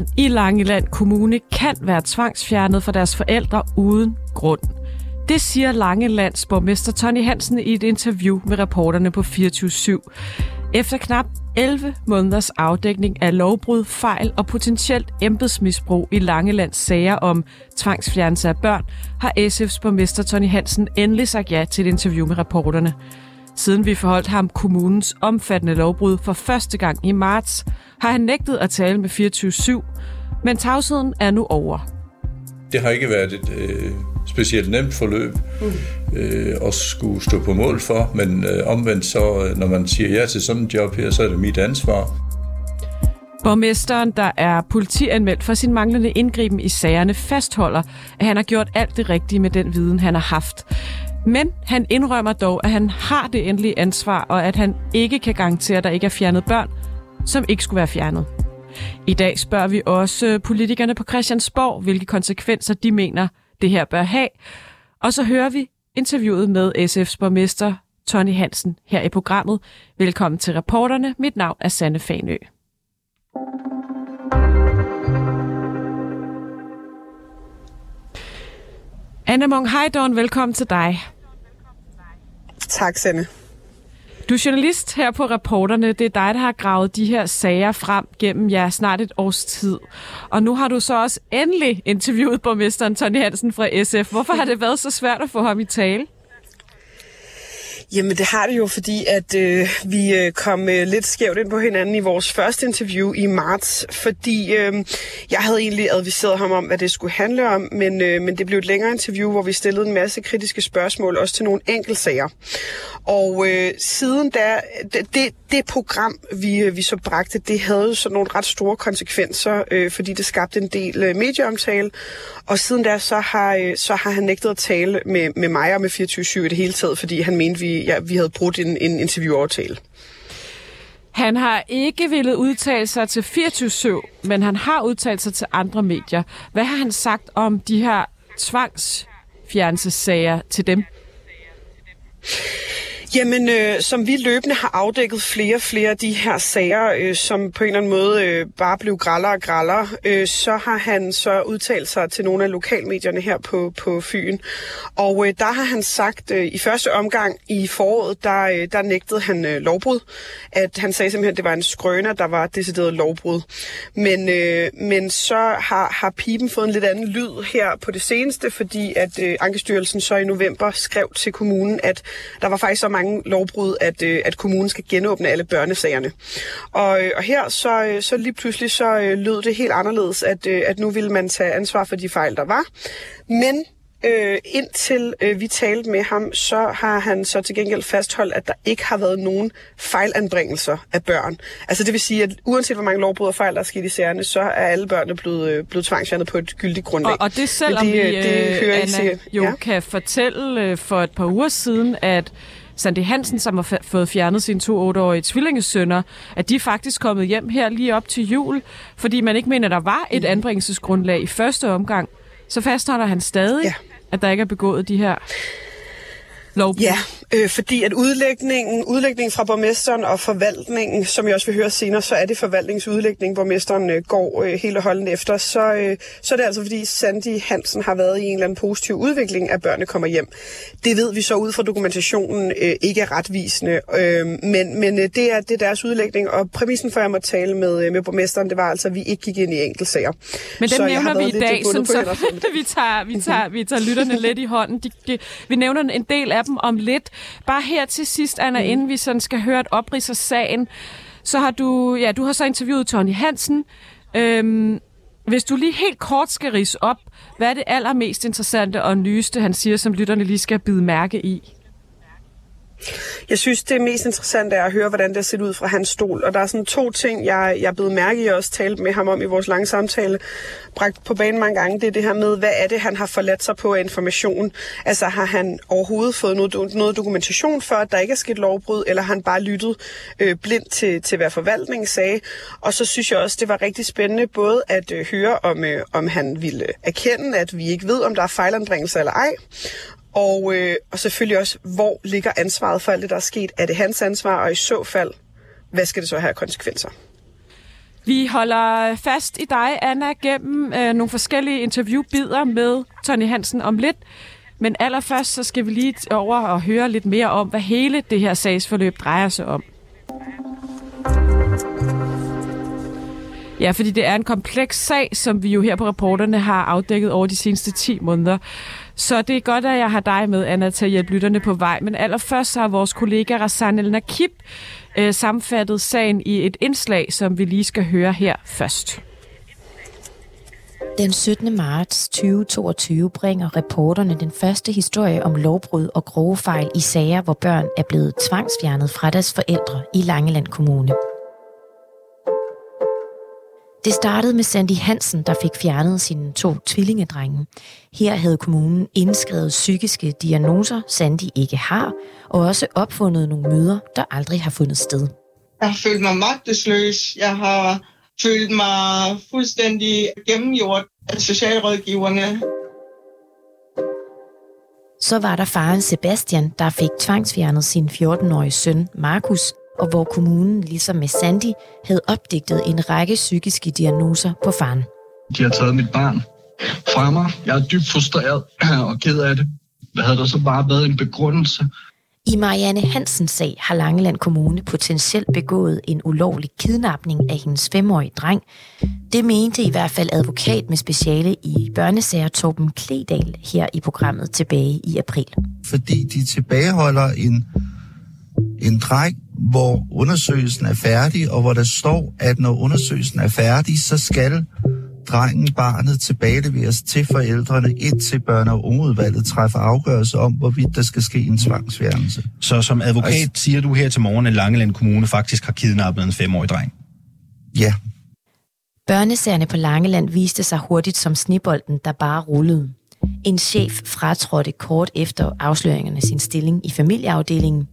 Børn i Langeland Kommune kan være tvangsfjernet fra deres forældre uden grund. Det siger Langelands borgmester Tony Hansen i et interview med reporterne på 24-7. Efter knap 11 måneders afdækning af lovbrud, fejl og potentielt embedsmisbrug i Langelands sager om tvangsfjernelse af børn, har SF's borgmester Tony Hansen endelig sagt ja til et interview med reporterne. Siden vi forholdt ham kommunens omfattende lovbrud for første gang i marts, har han nægtet at tale med 24-7, men tavsheden er nu over. Det har ikke været et øh, specielt nemt forløb mm. øh, at skulle stå på mål for, men øh, omvendt så, øh, når man siger ja til sådan en job her, så er det mit ansvar. Borgmesteren, der er politianmeldt for sin manglende indgriben i sagerne, fastholder, at han har gjort alt det rigtige med den viden, han har haft. Men han indrømmer dog, at han har det endelige ansvar, og at han ikke kan garantere, at der ikke er fjernet børn, som ikke skulle være fjernet. I dag spørger vi også politikerne på Christiansborg, hvilke konsekvenser de mener, det her bør have. Og så hører vi interviewet med SF's borgmester Tony Hansen her i programmet. Velkommen til reporterne. Mit navn er Sanne Fanø. Anna Mong Heidorn, velkommen til dig. Tak, Sanne. Du er journalist her på Reporterne. Det er dig, der har gravet de her sager frem gennem ja, snart et års tid. Og nu har du så også endelig interviewet borgmesteren Tony Hansen fra SF. Hvorfor har det været så svært at få ham i tale? Jamen det har det jo, fordi at øh, vi øh, kom øh, lidt skævt ind på hinanden i vores første interview i marts, fordi øh, jeg havde egentlig adviseret ham om, hvad det skulle handle om, men, øh, men det blev et længere interview, hvor vi stillede en masse kritiske spørgsmål, også til nogle enkeltsager. Og øh, siden da, det, det, program, vi, øh, vi så bragte, det havde så nogle ret store konsekvenser, øh, fordi det skabte en del øh, medieomtale, og siden da, så har, øh, så har han nægtet at tale med, med mig og med 24 i det hele taget, fordi han mente, vi, ja, vi havde brudt en, en interviewaftale. Han har ikke ville udtale sig til 24 men han har udtalt sig til andre medier. Hvad har han sagt om de her tvangsfjernelsessager til dem? Jamen, øh, som vi løbende har afdækket flere og flere af de her sager, øh, som på en eller anden måde øh, bare blev grallere og grallere, øh, så har han så udtalt sig til nogle af lokalmedierne her på, på Fyn. Og øh, der har han sagt, øh, i første omgang i foråret, der, øh, der nægtede han øh, lovbrud. At han sagde simpelthen, at det var en skrøner, der var decideret lovbrud. Men, øh, men så har, har pipen fået en lidt anden lyd her på det seneste, fordi at øh, Ankestyrelsen så i november skrev til kommunen, at der var faktisk så mange mange lovbrud, at, øh, at kommunen skal genåbne alle børnesagerne. Og, øh, og her så, øh, så lige pludselig så øh, lød det helt anderledes, at, øh, at nu ville man tage ansvar for de fejl, der var. Men Øh, indtil øh, vi talte med ham, så har han så til gengæld fastholdt, at der ikke har været nogen fejlanbringelser af børn. Altså det vil sige, at uanset hvor mange lovbrud og fejl, der er sket i sagerne, så er alle børnene blevet, øh, blevet tvangsfjernet på et gyldigt grundlag. Og, og det selvom det, vi øh, det, hører Anna, jo ja? kan fortælle øh, for et par uger siden, at Sandy Hansen, som har fået fjernet sine to 8-årige tvillingesønner, at de er faktisk kommet hjem her lige op til jul, fordi man ikke mener, at der var et mm. anbringelsesgrundlag i første omgang. Så fastholder han stadig, ja. at der ikke er begået de her lovbrud? Ja, øh, fordi at udlægningen, udlægningen fra borgmesteren og forvaltningen, som jeg også vil høre senere, så er det forvaltningsudlægning, borgmesteren øh, går øh, hele holden efter, så, øh, så er det altså fordi Sandy Hansen har været i en eller anden positiv udvikling, at børnene kommer hjem. Det ved vi så ud fra dokumentationen øh, ikke er retvisende, øh, men, men øh, det, er, det er deres udlægning, og præmissen for, at jeg må tale med, øh, med borgmesteren, det var altså, at vi ikke gik ind i enkeltsager. Men dem så nævner vi i dag, sådan, så vi, tager, vi, tager, vi tager lytterne lidt i hånden. De, de, vi nævner en del af dem om lidt. Bare her til sidst, Anna, mm. inden vi sådan skal høre et oprids af sagen, så har du, ja, du har så interviewet Tony Hansen. Øhm, hvis du lige helt kort skal rise op, hvad er det allermest interessante og nyeste, han siger, som lytterne lige skal bide mærke i? Jeg synes, det mest interessante er at høre, hvordan det ser ud fra hans stol. Og der er sådan to ting, jeg, jeg er blevet mærke i, og også talt med ham om i vores lange samtale, bragt på banen mange gange. Det er det her med, hvad er det, han har forladt sig på af information? Altså har han overhovedet fået noget, noget dokumentation for, at der ikke er sket lovbrud, eller har han bare lyttet øh, blindt til, til, hvad forvaltningen sagde? Og så synes jeg også, det var rigtig spændende både at øh, høre, om, øh, om han ville erkende, at vi ikke ved, om der er fejlandbringelser eller ej, og, øh, og selvfølgelig også, hvor ligger ansvaret for alt det, der er sket? Er det hans ansvar, og i så fald, hvad skal det så have konsekvenser? Vi holder fast i dig, Anna, gennem øh, nogle forskellige interviewbider med Tony Hansen om lidt. Men allerførst så skal vi lige over og høre lidt mere om, hvad hele det her sagsforløb drejer sig om. Ja, fordi det er en kompleks sag, som vi jo her på reporterne har afdækket over de seneste 10 måneder. Så det er godt, at jeg har dig med, Anna, til at hjælpe lytterne på vej. Men allerførst så har vores kollega Rassan El Nakib øh, sammenfattet sagen i et indslag, som vi lige skal høre her først. Den 17. marts 2022 bringer reporterne den første historie om lovbrud og grove fejl i sager, hvor børn er blevet tvangsfjernet fra deres forældre i Langeland Kommune. Det startede med Sandy Hansen, der fik fjernet sine to tvillingedrenge. Her havde kommunen indskrevet psykiske diagnoser, Sandy ikke har, og også opfundet nogle møder, der aldrig har fundet sted. Jeg har følt mig magtesløs. Jeg har følt mig fuldstændig gennemgjort af socialrådgiverne. Så var der faren Sebastian, der fik tvangsfjernet sin 14-årige søn Markus, og hvor kommunen, ligesom med Sandy, havde opdigtet en række psykiske diagnoser på faren. De har taget mit barn fra mig. Jeg er dybt frustreret og ked af det. Havde der så bare været en begrundelse, i Marianne Hansens sag har Langeland Kommune potentielt begået en ulovlig kidnapning af hendes femårige dreng. Det mente i hvert fald advokat med speciale i børnesager Torben Kledal her i programmet tilbage i april. Fordi de tilbageholder en, en dreng, hvor undersøgelsen er færdig, og hvor der står, at når undersøgelsen er færdig, så skal drengen barnet tilbageleveres til forældrene, indtil børne- og ungeudvalget træffer afgørelse om, hvorvidt der skal ske en tvangsfjernelse. Så som advokat altså, siger du her til morgen, at Langeland Kommune faktisk har kidnappet en femårig dreng? Ja. Børnesagerne på Langeland viste sig hurtigt som snibolden, der bare rullede. En chef fratrådte kort efter afsløringerne sin stilling i familieafdelingen.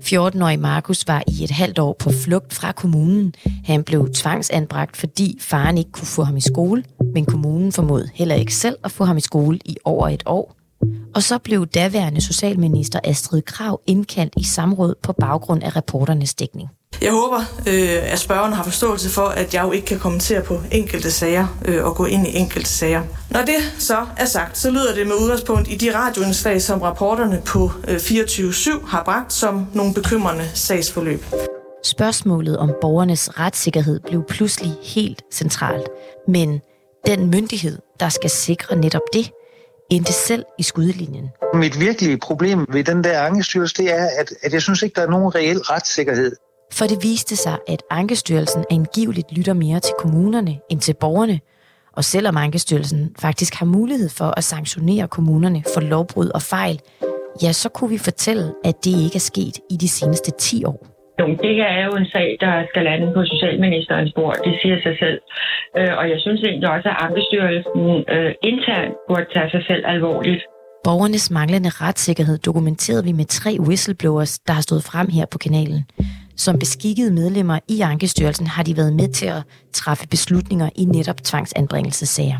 14-årig Markus var i et halvt år på flugt fra kommunen. Han blev tvangsanbragt, fordi faren ikke kunne få ham i skole, men kommunen formod heller ikke selv at få ham i skole i over et år. Og så blev daværende socialminister Astrid Krav indkaldt i samråd på baggrund af reporternes dækning. Jeg håber, øh, at spørgeren har forståelse for, at jeg jo ikke kan kommentere på enkelte sager øh, og gå ind i enkelte sager. Når det så er sagt, så lyder det med udgangspunkt i de radioindslag, som rapporterne på øh, 24-7 har bragt som nogle bekymrende sagsforløb. Spørgsmålet om borgernes retssikkerhed blev pludselig helt centralt. Men den myndighed, der skal sikre netop det, endte selv i skudlinjen. Mit virkelige problem ved den der angestyrelse, det er, at, at jeg synes ikke, der er nogen reel retssikkerhed. For det viste sig, at Ankestyrelsen angiveligt lytter mere til kommunerne end til borgerne. Og selvom Ankestyrelsen faktisk har mulighed for at sanktionere kommunerne for lovbrud og fejl, ja, så kunne vi fortælle, at det ikke er sket i de seneste 10 år. Jo, det her er jo en sag, der skal lande på Socialministerens bord. Det siger sig selv. Øh, og jeg synes egentlig også, at Ankestyrelsen øh, internt burde tage sig selv alvorligt. Borgernes manglende retssikkerhed dokumenterede vi med tre whistleblowers, der har stået frem her på kanalen. Som beskikkede medlemmer i Ankestyrelsen har de været med til at træffe beslutninger i netop tvangsanbringelsessager.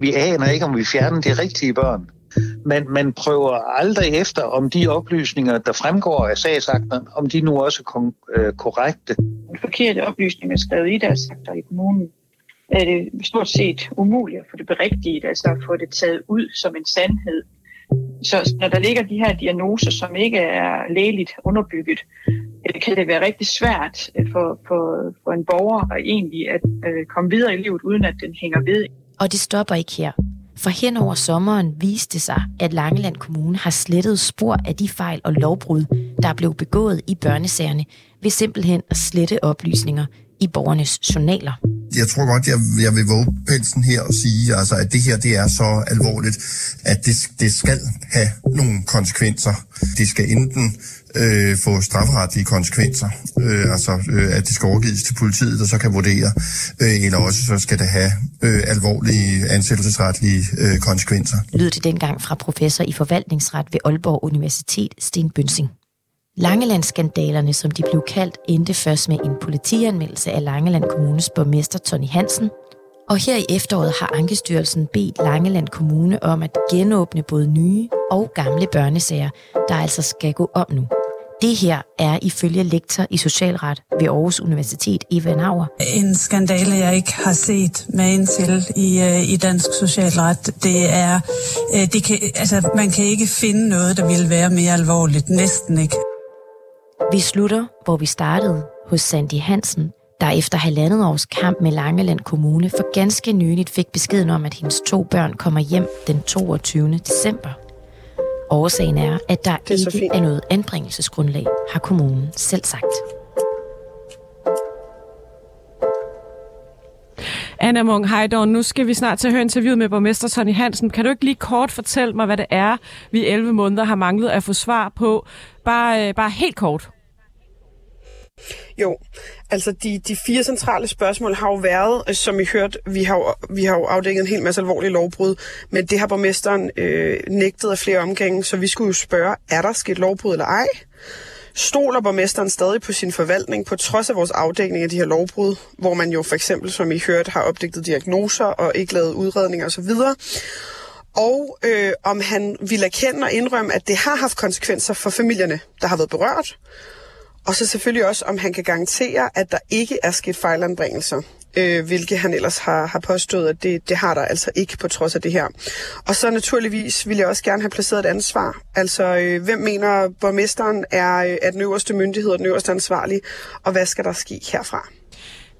Vi aner ikke, om vi fjerner de rigtige børn. Men man prøver aldrig efter, om de oplysninger, der fremgår af sagsakten, om de nu også er øh, korrekte. Forkerte oplysninger skrevet i deres akter i kommunen er det stort set umuligt at få det berigtigt, altså at få det taget ud som en sandhed. Så når der ligger de her diagnoser, som ikke er lægeligt underbygget, øh, kan det være rigtig svært øh, for, for, for en borger at egentlig at komme videre i livet, uden at den hænger ved. Og det stopper ikke her. For hen over sommeren viste sig, at Langeland Kommune har slettet spor af de fejl og lovbrud, der blev begået i børnesagerne, ved simpelthen at slette oplysninger i borgernes journaler. Jeg tror godt, jeg, jeg vil våge pelsen her og sige, altså, at det her det er så alvorligt, at det, det skal have nogle konsekvenser. Det skal enten øh, få strafferetlige konsekvenser, øh, altså øh, at det skal overgives til politiet, der så kan vurdere, øh, eller også så skal det have øh, alvorlige ansættelsesretlige øh, konsekvenser. Lød det dengang fra professor i forvaltningsret ved Aalborg Universitet, Sten Bønsing. Langelandsskandalerne, som de blev kaldt, endte først med en politianmeldelse af Langeland Kommunes borgmester Tony Hansen. Og her i efteråret har Ankestyrelsen bedt Langeland Kommune om at genåbne både nye og gamle børnesager, der altså skal gå om nu. Det her er ifølge lektor i socialret ved Aarhus Universitet, Eva Nauer. En skandale, jeg ikke har set med til i, øh, i dansk socialret, det er, øh, det kan, altså, man kan ikke finde noget, der vil være mere alvorligt. Næsten ikke. Vi slutter, hvor vi startede, hos Sandy Hansen, der efter halvandet års kamp med Langeland Kommune for ganske nyligt fik beskeden om, at hendes to børn kommer hjem den 22. december. Årsagen er, at der er ikke er noget anbringelsesgrundlag, har kommunen selv sagt. Anna Munk Heidorn, nu skal vi snart til at høre interviewet med borgmester Tony Hansen. Kan du ikke lige kort fortælle mig, hvad det er, vi 11 måneder har manglet at få svar på? Bare, øh, bare helt kort. Jo, altså de, de fire centrale spørgsmål har jo været, øh, som I hørte, vi har jo, vi har jo afdækket en hel masse alvorlige lovbrud, men det har borgmesteren øh, nægtet af flere omgange, så vi skulle jo spørge, er der sket lovbrud eller ej? Stoler borgmesteren stadig på sin forvaltning, på trods af vores afdækning af de her lovbrud, hvor man jo for eksempel, som I hørte, har opdigtet diagnoser og ikke lavet udredninger osv., og øh, om han vil erkende og indrømme, at det har haft konsekvenser for familierne, der har været berørt, og så selvfølgelig også, om han kan garantere, at der ikke er sket fejlanbringelser, øh, hvilket han ellers har, har påstået, at det, det har der altså ikke på trods af det her. Og så naturligvis vil jeg også gerne have placeret et ansvar. Altså, øh, hvem mener borgmesteren er, øh, er den øverste myndighed og den øverste ansvarlige, og hvad skal der ske herfra?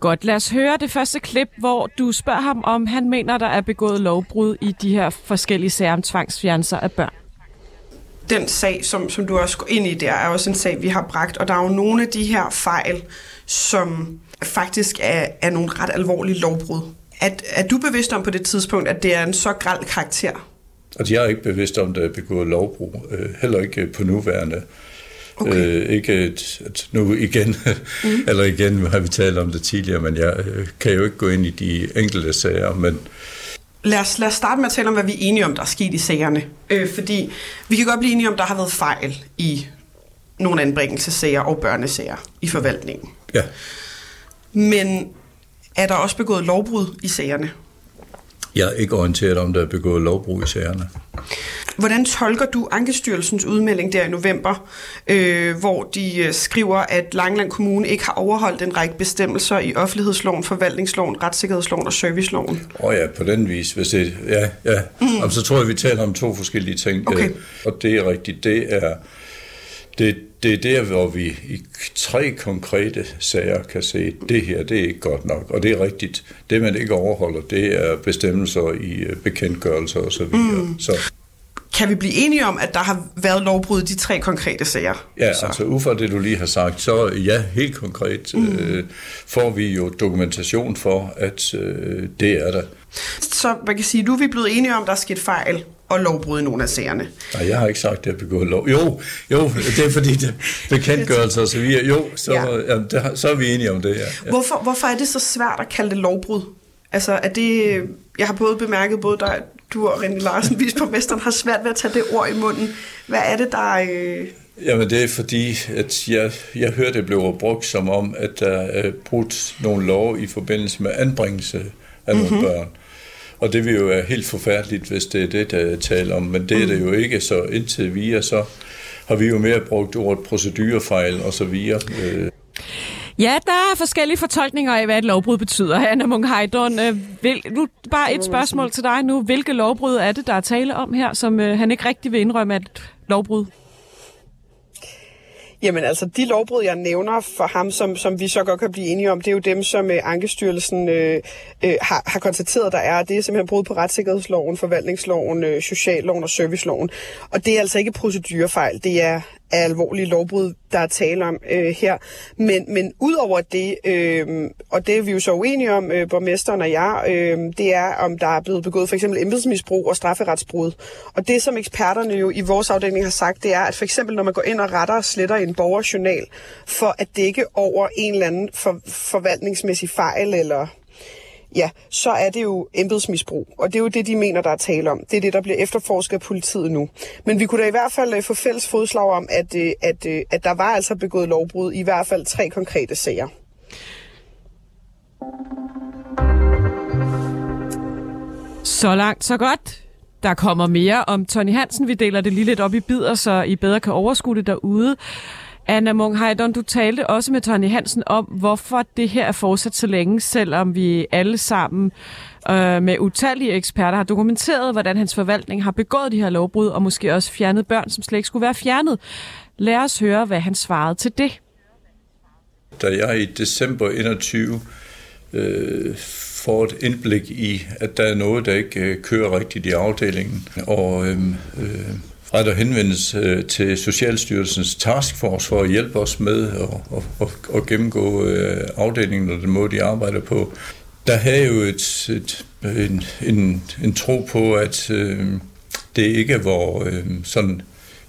Godt, lad os høre det første klip, hvor du spørger ham, om han mener, der er begået lovbrud i de her forskellige sager om tvangsfjernelser af børn den sag, som, som du også går ind i der, er også en sag, vi har bragt, og der er jo nogle af de her fejl, som faktisk er, er nogle ret alvorlige lovbrud. Er, er du bevidst om på det tidspunkt, at det er en så græld karakter? Altså, jeg er ikke bevidst om, at der er begået lovbrud. Øh, heller ikke på nuværende. Okay. Øh, ikke at, at nu igen, mm. eller igen har vi talt om det tidligere, men jeg øh, kan jo ikke gå ind i de enkelte sager, men lad os, lad os starte med at tale om, hvad vi er enige om, der er sket i sagerne. Øh, fordi vi kan godt blive enige om, der har været fejl i nogle anbringelsesager og børnesager i forvaltningen. Ja. Men er der også begået lovbrud i sagerne? Jeg er ikke orienteret om, der er begået lovbrud i sagerne. Hvordan tolker du Ankestyrelsens udmelding der i november, øh, hvor de øh, skriver, at Langeland Kommune ikke har overholdt en række bestemmelser i offentlighedsloven, forvaltningsloven, retssikkerhedsloven og serviceloven? Åh oh ja, på den vis. Hvis det, ja, ja. Mm. Jamen, så tror jeg, vi taler om to forskellige ting. Okay. Øh, og det er rigtigt. Det er, det, det er der, hvor vi i tre konkrete sager kan se, at det her, det er ikke godt nok. Og det er rigtigt. Det, man ikke overholder, det er bestemmelser i øh, bekendtgørelser osv. Mm. Så kan vi blive enige om, at der har været lovbrud i de tre konkrete sager? Ja, så. altså ud fra det, du lige har sagt, så ja, helt konkret mm. øh, får vi jo dokumentation for, at øh, det er der. Så man kan sige, du er vi blevet enige om, at der er sket fejl og lovbrud i nogle af sagerne. Nej, jeg har ikke sagt, at er begået lov. Jo, jo, det er fordi det bekendtgørelse og så videre. Jo, så, ja. Ja, det, så er vi enige om det, ja. ja. Hvorfor, hvorfor er det så svært at kalde det lovbrud? Altså, er det, jeg har både bemærket, både dig, du og René Larsen, visborgmesteren, har svært ved at tage det ord i munden. Hvad er det, der... Øh... Jamen, det er fordi, at jeg, jeg hørte, det blev brugt som om, at der er brudt nogle lov i forbindelse med anbringelse af nogle mm-hmm. børn. Og det vil jo være helt forfærdeligt, hvis det er det, der taler om. Men det er det jo ikke, så indtil vi er så har vi jo mere brugt ordet procedurefejl og så videre. Øh. Ja, der er forskellige fortolkninger af, hvad et lovbrud betyder. Anna Munk Heidon, øh, vil, nu bare et spørgsmål til dig nu. Hvilke lovbrud er det, der er tale om her, som øh, han ikke rigtig vil indrømme at lovbrud? Jamen altså, de lovbrud, jeg nævner for ham, som, som vi så godt kan blive enige om, det er jo dem, som øh, Ankestyrelsen øh, øh, har, har konstateret, der er. Det er simpelthen brud på retssikkerhedsloven, forvaltningsloven, øh, socialloven og serviceloven. Og det er altså ikke procedurefejl, det er af alvorlige lovbrud, der er tale om øh, her. Men, men ud over det, øh, og det er vi jo så uenige om, øh, borgmesteren og jeg, øh, det er, om der er blevet begået for eksempel embedsmisbrug og strafferetsbrud. Og det, som eksperterne jo i vores afdeling har sagt, det er, at for eksempel når man går ind og retter og sletter en borgerjournal for at dække over en eller anden for, forvaltningsmæssig fejl eller ja, så er det jo embedsmisbrug. Og det er jo det, de mener, der er tale om. Det er det, der bliver efterforsket af politiet nu. Men vi kunne da i hvert fald øh, få fælles fodslag om, at, øh, at, øh, at der var altså begået lovbrud i hvert fald tre konkrete sager. Så langt, så godt. Der kommer mere om Tony Hansen. Vi deler det lige lidt op i bidder, så I bedre kan overskue det derude. Anna Mung du talte også med Tony Hansen om, hvorfor det her er fortsat så længe, selvom vi alle sammen øh, med utallige eksperter har dokumenteret, hvordan hans forvaltning har begået de her lovbrud, og måske også fjernet børn, som slet ikke skulle være fjernet. Lad os høre, hvad han svarede til det. Da jeg i december 21 øh, får et indblik i, at der er noget, der ikke øh, kører rigtigt i afdelingen, og øhm, øh, øh, retter henvendelse øh, til Socialstyrelsens taskforce for at hjælpe os med at, at, at, gennemgå øh, afdelingen og den måde, de arbejder på. Der havde jo et, et, en, en, en tro på, at øh, det ikke var øh, sådan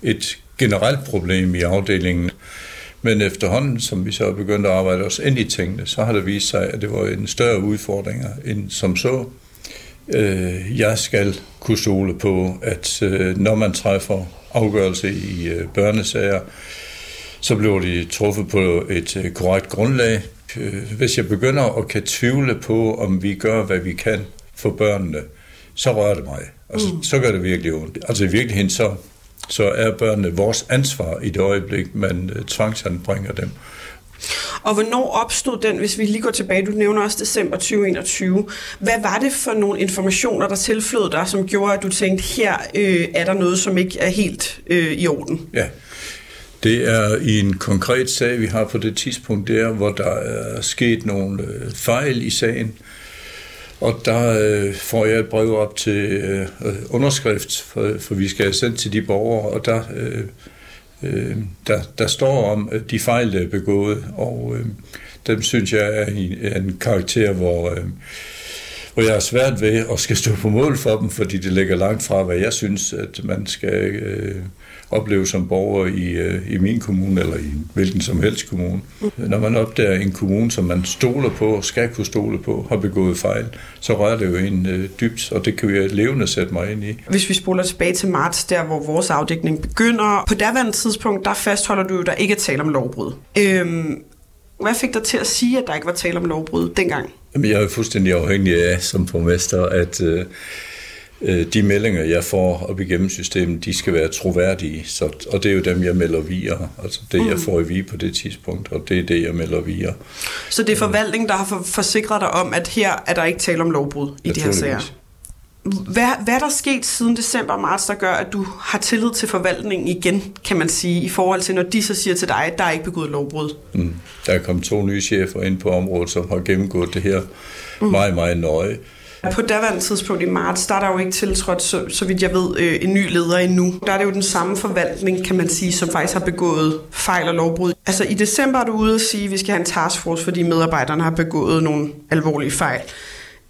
et generelt problem i afdelingen. Men efterhånden, som vi så begyndte at arbejde os ind i tingene, så har det vist sig, at det var en større udfordring end som så. Øh, jeg skal kunne stole på, at øh, når man træffer afgørelse i øh, børnesager, så bliver de truffet på et øh, korrekt grundlag. Øh, hvis jeg begynder at kan tvivle på, om vi gør, hvad vi kan for børnene, så rører det mig. Altså, mm. Så gør det virkelig ondt. Altså i virkeligheden, så, så er børnene vores ansvar i det øjeblik, man øh, tvangsanbringer dem. Og hvornår opstod den, hvis vi lige går tilbage, du nævner også december 2021. Hvad var det for nogle informationer, der tilflød dig, som gjorde, at du tænkte, her øh, er der noget, som ikke er helt øh, i orden? Ja, det er i en konkret sag, vi har på det tidspunkt der, hvor der er sket nogle øh, fejl i sagen. Og der øh, får jeg et brev op til øh, underskrift, for, for vi skal have sendt til de borgere, og der øh, øh, der, der står om øh, de fejl, der er begået, og øh, dem synes jeg er en, en karakter, hvor, øh, hvor jeg er svært ved at skal stå på mål for dem, fordi det ligger langt fra, hvad jeg synes, at man skal øh, opleve som borger i, øh, i min kommune eller i hvilken som helst kommune. Når man opdager en kommune, som man stoler på, skal kunne stole på, har begået fejl, så rører det jo en øh, dybt, og det kan vi levende sætte mig ind i. Hvis vi spoler tilbage til marts, der hvor vores afdækning begynder, på daværende tidspunkt, der fastholder du, at der ikke er tale om lovbrud. Øhm, hvad fik dig til at sige, at der ikke var tale om lovbrud dengang? Jamen, jeg er fuldstændig afhængig af som borgmester, at Øh, de meldinger, jeg får op igennem systemet, de skal være troværdige, så, og det er jo dem, jeg melder via. Altså det, jeg mm. får i vige på det tidspunkt, og det er det, jeg melder via. Så det er forvaltningen, der har forsikret dig om, at her er der ikke tale om lovbrud i de her sager? Hvad, hvad er der sket siden december og marts, der gør, at du har tillid til forvaltningen igen, kan man sige, i forhold til, når de så siger til dig, at der er ikke begået lovbrud? Mm. Der er kommet to nye chefer ind på området, som har gennemgået det her mm. meget, meget nøje. På daværende tidspunkt i marts, der er der jo ikke tiltrådt, så, så vidt jeg ved, øh, en ny leder endnu. Der er det jo den samme forvaltning, kan man sige, som faktisk har begået fejl og lovbrud. Altså i december er du ude og sige, at vi skal have en taskforce, fordi medarbejderne har begået nogle alvorlige fejl.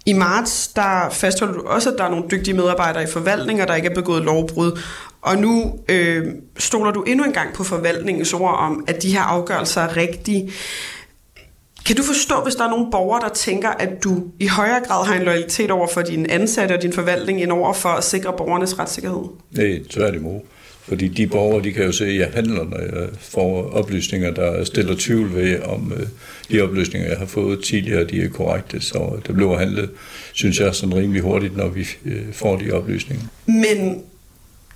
I marts, der fastholder du også, at der er nogle dygtige medarbejdere i forvaltninger, der ikke er begået lovbrud. Og nu øh, stoler du endnu en gang på forvaltningens ord om, at de her afgørelser er rigtige. Kan du forstå, hvis der er nogle borgere, der tænker, at du i højere grad har en loyalitet over for din ansatte og din forvaltning, end over for at sikre borgernes retssikkerhed? Nej, tværtimod. Fordi de borgere, de kan jo se, at jeg handler, når jeg får oplysninger, der stiller tvivl ved, om øh, de oplysninger, jeg har fået tidligere, de er korrekte. Så det bliver handlet, synes jeg, sådan rimelig hurtigt, når vi øh, får de oplysninger. Men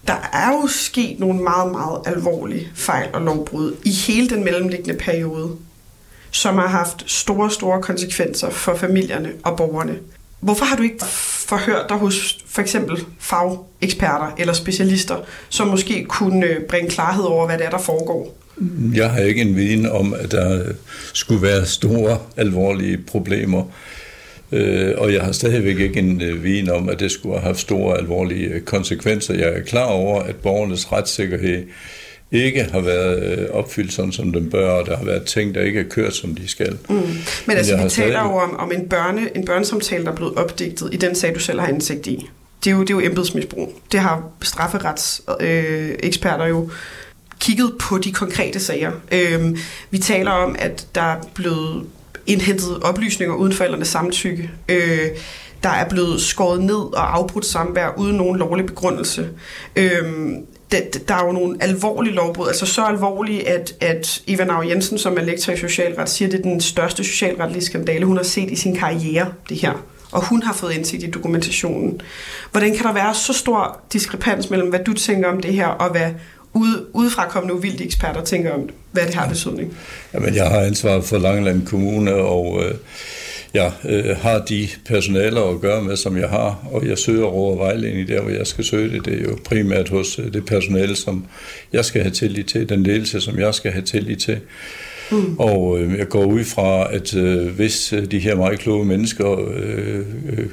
der er jo sket nogle meget, meget alvorlige fejl og lovbrud i hele den mellemliggende periode som har haft store, store konsekvenser for familierne og borgerne. Hvorfor har du ikke forhørt dig hos for eksempel fageksperter eller specialister, som måske kunne øh, bringe klarhed over, hvad det er, der foregår? Jeg har ikke en viden om, at der skulle være store, alvorlige problemer. Øh, og jeg har stadigvæk ikke en øh, viden om, at det skulle have haft store, alvorlige konsekvenser. Jeg er klar over, at borgernes retssikkerhed ikke har været øh, opfyldt sådan, som den bør, og der har været ting, der ikke er kørt, som de skal. Mm. Men, Men altså, vi taler jo om, om en, børne, en børnesamtale, der er blevet opdigtet i den sag, du selv har indsigt i. Det er jo, det er jo embedsmisbrug. Det har strafferetseksperter øh, eksperter jo kigget på de konkrete sager. Øh, vi taler om, at der er blevet indhentet oplysninger uden forældrenes samtykke. Øh, der er blevet skåret ned og afbrudt samvær uden nogen lovlig begrundelse. Øhm, det, der er jo nogle alvorlige lovbrud, altså så alvorlige, at, at Eva Nau Jensen, som er lektor i socialret, siger, at det er den største socialretlige skandale, hun har set i sin karriere, det her. Og hun har fået indsigt i dokumentationen. Hvordan kan der være så stor diskrepans mellem, hvad du tænker om det her, og hvad ude, udefrakommende uvildige eksperter tænker om, hvad det har betydning? Jamen, jeg har ansvar for Langeland Kommune, og øh, jeg øh, har de personaler at gøre med, som jeg har, og jeg søger over vejledning der, hvor jeg skal søge det. Det er jo primært hos øh, det personale, som jeg skal have tillid til, den ledelse, som jeg skal have tillid til. Mm. Og øh, jeg går ud fra, at øh, hvis øh, de her meget kloge mennesker øh, øh,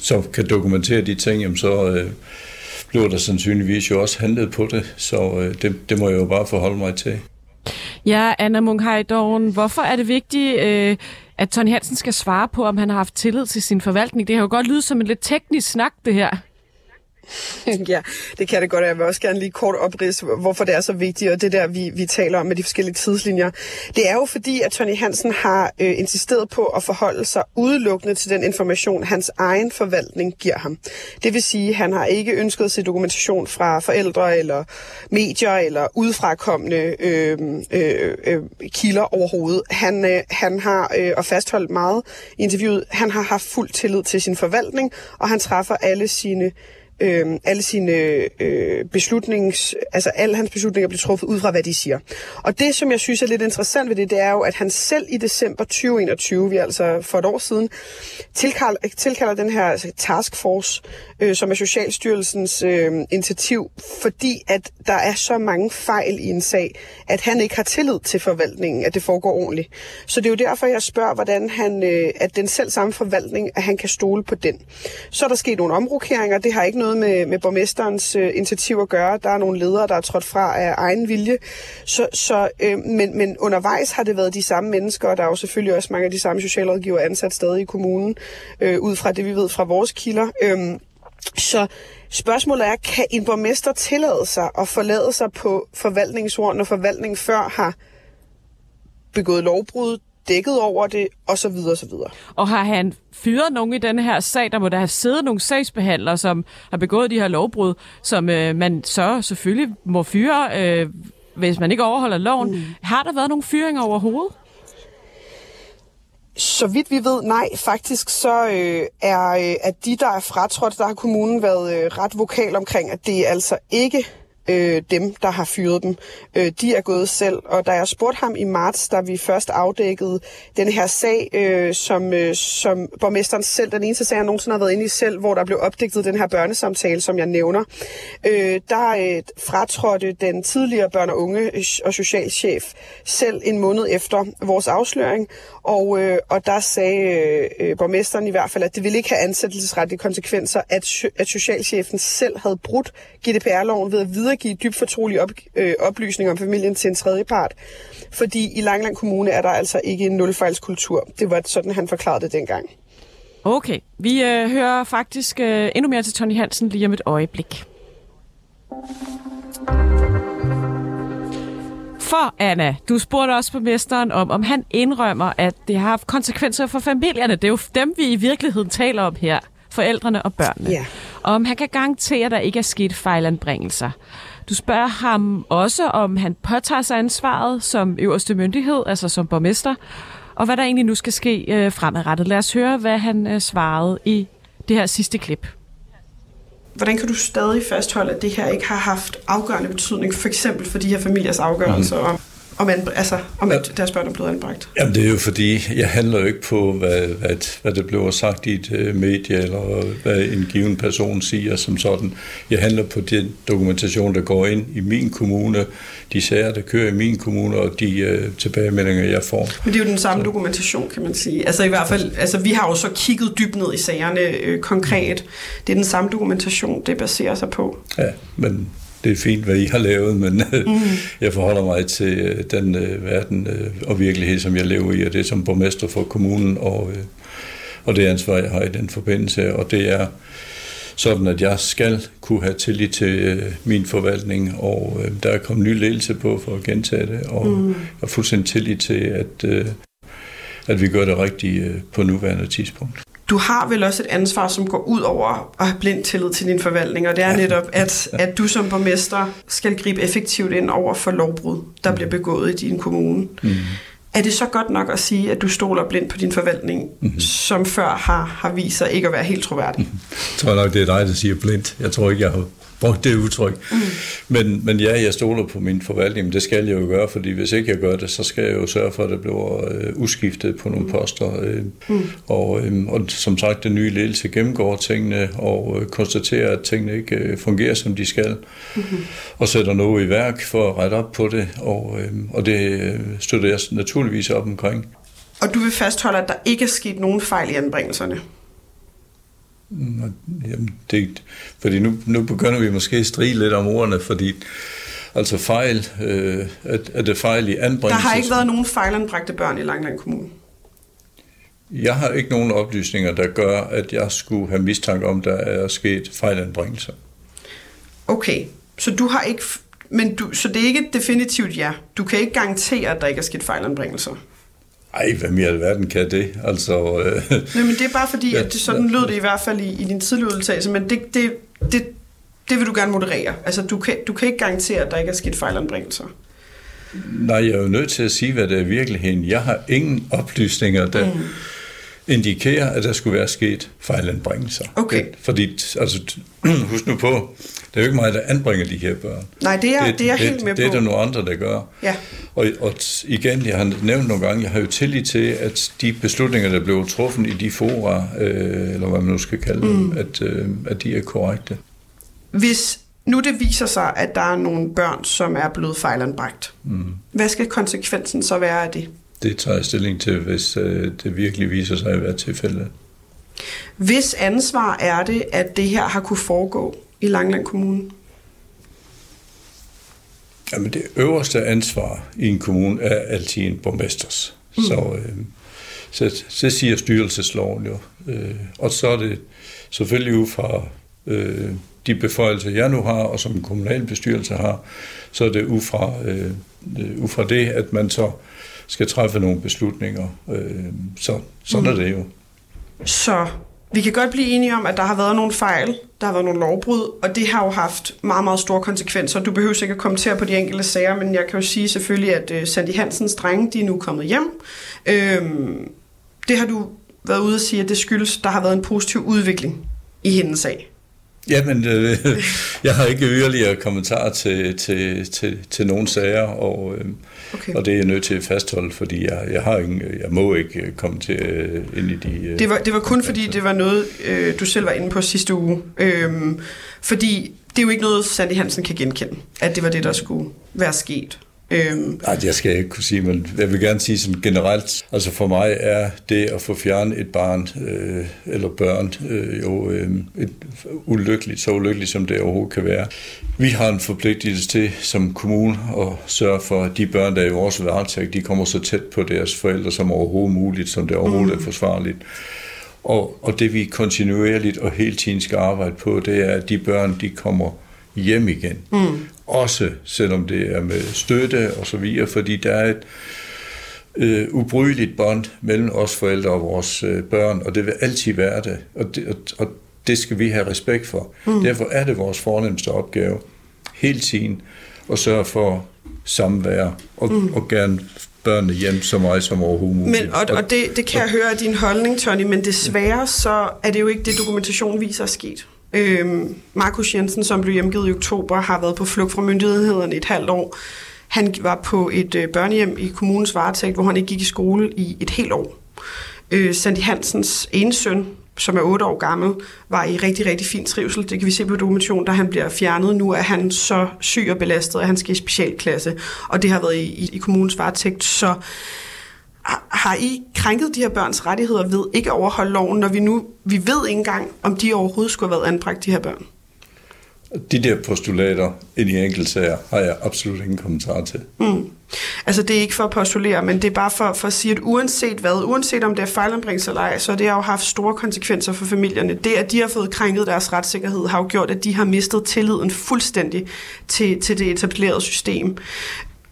så kan dokumentere de ting, jamen så øh, bliver der sandsynligvis jo også handlet på det. Så øh, det, det må jeg jo bare forholde mig til. Ja, Anna Munkheidoven, hvorfor er det vigtigt, øh, at Tony Hansen skal svare på, om han har haft tillid til sin forvaltning? Det har jo godt lyde som en lidt teknisk snak, det her. ja, det kan det godt. Jeg vil også gerne lige kort oprids, hvorfor det er så vigtigt, og det der, vi, vi taler om med de forskellige tidslinjer. Det er jo fordi, at Tony Hansen har øh, insisteret på at forholde sig udelukkende til den information, hans egen forvaltning giver ham. Det vil sige, at han har ikke ønsket sig dokumentation fra forældre eller medier eller udefrakommende øh, øh, øh, kilder overhovedet. Han, øh, han har, øh, og fastholdt meget i interviewet, han har haft fuld tillid til sin forvaltning, og han træffer alle sine øh, alle sine øh, beslutnings, altså alle hans beslutninger bliver truffet ud fra, hvad de siger. Og det, som jeg synes er lidt interessant ved det, det er jo, at han selv i december 2021, vi altså for et år siden, tilkalder, tilkalder den her altså, taskforce, øh, som er Socialstyrelsens øh, initiativ, fordi at der er så mange fejl i en sag, at han ikke har tillid til forvaltningen, at det foregår ordentligt. Så det er jo derfor, jeg spørger, hvordan han, øh, at den selv samme forvaltning, at han kan stole på den. Så er der sket nogle omrokeringer, det har ikke noget med, med borgmesterens øh, initiativ at gøre. Der er nogle ledere, der er trådt fra af egen vilje. Så, så, øh, men, men undervejs har det været de samme mennesker, og der er jo selvfølgelig også mange af de samme socialrådgiver ansat stadig i kommunen, øh, ud fra det, vi ved fra vores kilder. Øh, så spørgsmålet er, kan en borgmester tillade sig at forlade sig på forvaltningsord, når forvaltningen før har begået lovbrud, dækket over det, og så videre, og så videre. Og har han fyret nogen i denne her sag? Der må der have siddet nogle sagsbehandlere, som har begået de her lovbrud, som øh, man så selvfølgelig må fyre, øh, hvis man ikke overholder loven. Mm. Har der været nogle fyringer overhovedet? Så vidt vi ved, nej. Faktisk så øh, er øh, at de, der er fratrådt, der har kommunen været øh, ret vokal omkring, at det er altså ikke øh, dem, der har fyret dem. Øh, de er gået selv, og da jeg spurgte ham i marts, da vi først afdækkede den her sag, øh, som, øh, som borgmesteren selv, den eneste sag, jeg nogensinde har været inde i selv, hvor der blev opdækket den her børnesamtale, som jeg nævner, øh, der øh, fratrådte den tidligere børne- og unge øh, og socialchef selv en måned efter vores afsløring, og, øh, og der sagde øh, øh, borgmesteren i hvert fald, at det ville ikke have ansættelsesretlige konsekvenser, at, at socialchefen selv havde brudt GDPR-loven ved at videregive dybt fortrolige op, øh, oplysninger om familien til en tredje part. Fordi i Langland Kommune er der altså ikke en nulfejlskultur. Det var sådan, han forklarede det dengang. Okay, vi øh, hører faktisk øh, endnu mere til Tony Hansen lige om et øjeblik. For, Anna, du spurgte også på mesteren om, om han indrømmer, at det har haft konsekvenser for familierne. Det er jo dem, vi i virkeligheden taler om her. Forældrene og børnene. Ja. Og om han kan garantere, at der ikke er sket fejlanbringelser. Du spørger ham også, om han påtager sig ansvaret som øverste myndighed, altså som borgmester, og hvad der egentlig nu skal ske øh, fremadrettet. Lad os høre, hvad han øh, svarede i det her sidste klip. Hvordan kan du stadig fastholde, at det her ikke har haft afgørende betydning, for eksempel for de her familiers afgørelser mm. Om an, altså, om at deres børn er blevet anbragt? Jamen, det er jo fordi, jeg handler jo ikke på, hvad, hvad, hvad det bliver sagt i et uh, medie, eller hvad en given person siger som sådan. Jeg handler på den dokumentation, der går ind i min kommune, de sager, der kører i min kommune, og de uh, tilbagemeldinger, jeg får. Men det er jo den samme så. dokumentation, kan man sige. Altså i hvert fald, altså, vi har jo så kigget dybt ned i sagerne øh, konkret. Det er den samme dokumentation, det baserer sig på. Ja, men det er fint, hvad I har lavet, men mm. jeg forholder mig til øh, den uh, verden uh, og virkelighed, som jeg lever i, og det som borgmester for kommunen, og, uh, og det ansvar, jeg har i den forbindelse, og det er sådan, at jeg skal kunne have tillid til uh, min forvaltning, og uh, der er kommet ny ledelse på for at gentage det, og mm. jeg har fuldstændig tillid til, at, uh, at vi gør det rigtigt uh, på nuværende tidspunkt du har vel også et ansvar, som går ud over at have blind tillid til din forvaltning, og det er ja. netop, at, at du som borgmester skal gribe effektivt ind over for lovbrud, der bliver begået i din kommune. Mm. Er det så godt nok at sige, at du stoler blindt på din forvaltning, mm-hmm. som før har, har vist sig ikke at være helt troværdig? Mm-hmm. Jeg tror nok, det er dig, der siger blindt. Jeg tror ikke, jeg har brugt det udtryk. Mm. Men, men ja, jeg stoler på min forvaltning, men det skal jeg jo gøre, fordi hvis ikke jeg gør det, så skal jeg jo sørge for, at det bliver øh, uskiftet på nogle poster. Øh, mm. og, øh, og som sagt, den nye ledelse gennemgår tingene og øh, konstaterer, at tingene ikke øh, fungerer, som de skal, mm-hmm. og sætter noget i værk for at rette op på det, og, øh, og det øh, støtter jeg naturligvis op omkring. Og du vil fastholde, at der ikke er sket nogen fejl i anbringelserne? Jamen, det, fordi nu, nu begynder vi måske at stride lidt om ordene, fordi altså fejl, øh, at, at det fejl i anbringelse... Der har ikke været nogen fejlanbragte børn i Langland Kommune? Jeg har ikke nogen oplysninger, der gør, at jeg skulle have mistanke om, der er sket fejlanbringelser. Okay, så du har ikke... Men du, så det er ikke et definitivt ja. Du kan ikke garantere, at der ikke er sket fejlanbringelser? Ej, hvem i alverden kan det? Altså, øh, Nej, men det er bare fordi, at det, sådan lød det i hvert fald i, i din tidlige udtalelse, men det, det, det, det vil du gerne moderere. Altså, du kan, du kan ikke garantere, at der ikke er sket fejlanbringelser. Nej, jeg er jo nødt til at sige, hvad det er i virkeligheden. Jeg har ingen oplysninger, der mm. Indikerer, at der skulle være sket fejlanbringelser. Okay. Fordi, altså, husk nu på, det er jo ikke mig, der anbringer de her børn. Nej, det er, det, det er det, helt med det, på. Det er der nogle andre, der gør. Ja. Og, og igen, jeg har nævnt nogle gange, jeg har jo tillid til, at de beslutninger, der blev truffet i de fora, øh, eller hvad man nu skal kalde dem, mm. at, øh, at de er korrekte. Hvis nu det viser sig, at der er nogle børn, som er blevet fejlanbragt, mm. hvad skal konsekvensen så være af det? Det tager jeg stilling til, hvis øh, det virkelig viser sig at være tilfældet. Hvis ansvar er det, at det her har kunne foregå i Langland Kommune? Jamen det øverste ansvar i en kommune er altid en borgmesters. Mm. Så, øh, så, så siger styrelsesloven jo. Øh, og så er det selvfølgelig ud fra øh, de beføjelser, jeg nu har, og som en kommunalbestyrelse har, så er det ud fra, øh, ud fra det, at man så skal træffe nogle beslutninger. Øh, så sådan mm. er det jo. Så vi kan godt blive enige om, at der har været nogle fejl, der har været nogle lovbrud, og det har jo haft meget, meget store konsekvenser. Du behøver ikke at kommentere på de enkelte sager, men jeg kan jo sige selvfølgelig, at uh, Sandy Hansens drenge, de er nu kommet hjem. Øhm, det har du været ude at sige, at det skyldes, der har været en positiv udvikling i hendes sag. Jamen, øh, jeg har ikke yderligere kommentarer til, til, til, til nogle sager, og, øh, okay. og det er jeg nødt til at fastholde, fordi jeg, jeg, har ingen, jeg må ikke komme til øh, ind i de... Øh, det, var, det var kun fordi, det var noget, øh, du selv var inde på sidste uge. Øh, fordi det er jo ikke noget, Sandy Hansen kan genkende, at det var det, der skulle være sket. Øhm. Nej, det skal jeg ikke kunne sige, men jeg vil gerne sige sådan generelt, altså for mig er det at få fjernet et barn øh, eller børn øh, jo øh, et ulykkeligt, så ulykkeligt som det overhovedet kan være. Vi har en forpligtelse til som kommune at sørge for, at de børn, der er i vores varetægt, de kommer så tæt på deres forældre som overhovedet muligt, som det overhovedet mm. er forsvarligt. Og, og det vi kontinuerligt og hele tiden skal arbejde på, det er, at de børn, de kommer hjem igen. Mm. Også selvom det er med støtte og så videre, fordi der er et øh, ubrydeligt bånd mellem os forældre og vores øh, børn, og det vil altid være det, og det, og, og det skal vi have respekt for. Mm. Derfor er det vores fornemmeste opgave hele tiden at sørge for samvær og, mm. og gerne børnene hjem så meget som overhovedet muligt. Men, og, og det, det kan jeg høre af din holdning, Tony, men desværre så er det jo ikke det, dokumentation viser er sket. Øhm, Markus Jensen, som blev hjemgivet i oktober, har været på flugt fra myndighederne et halvt år. Han var på et øh, børnehjem i kommunens varetægt, hvor han ikke gik i skole i et helt år. Øh, Sandy Hansens ene søn, som er 8 år gammel, var i rigtig, rigtig fin trivsel. Det kan vi se på dokumentation, da han bliver fjernet. Nu er han så syg og belastet, at han skal i specialklasse, og det har været i, i, i kommunens varetægt. Så har I krænket de her børns rettigheder ved ikke at overholde loven, når vi nu vi ved ikke engang, om de overhovedet skulle have været anbragt, de her børn? De der postulater ind i enkeltsager har jeg absolut ingen kommentar til. Mm. Altså det er ikke for at postulere, men det er bare for, for at sige, at uanset hvad, uanset om det er fejlanbringelse eller ej, så det har jo haft store konsekvenser for familierne. Det, at de har fået krænket deres retssikkerhed, har jo gjort, at de har mistet tilliden fuldstændig til, til det etablerede system.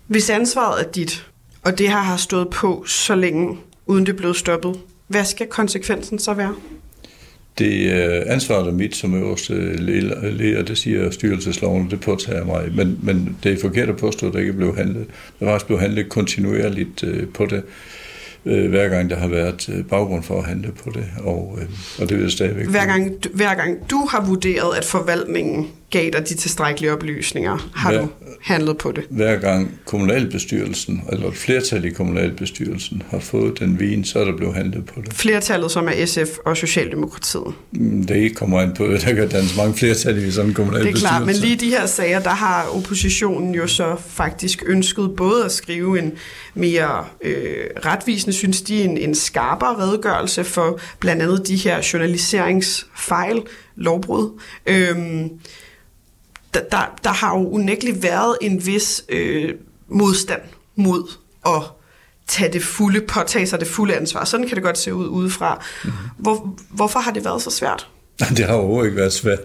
Hvis ansvaret er dit, og det her har stået på så længe, uden det blevet stoppet, hvad skal konsekvensen så være? Det er ansvaret er mit som øverste leder, det siger styrelsesloven, det påtager mig. Men, men det er forkert at påstå, at der ikke blev handlet. Der var også blevet handlet kontinuerligt øh, på det, øh, hver gang der har været øh, baggrund for at handle på det, og, og det vil det stadigvæk. Hver gang, hver gang du har vurderet, at forvaltningen gav dig de tilstrækkelige oplysninger? Har Hver- du handlet på det? Hver gang kommunalbestyrelsen, eller et flertal i kommunalbestyrelsen, har fået den vin, så er der blevet handlet på det. Flertallet, som er SF og Socialdemokratiet. Mm, Det kommer ind på, der kan dannes mange flertal i sådan en Det er kommunalbestyrelse. klart, men lige de her sager, der har oppositionen jo så faktisk ønsket både at skrive en mere øh, retvisende, synes de, en, en skarpere redegørelse for blandt andet de her journaliseringsfejl, lovbrud. Øhm, der, der, der har jo unægteligt været en vis øh, modstand mod at tage det fulde, påtage sig det fulde ansvar. Sådan kan det godt se ud udefra. Hvor, hvorfor har det været så svært? Det har overhovedet ikke været svært.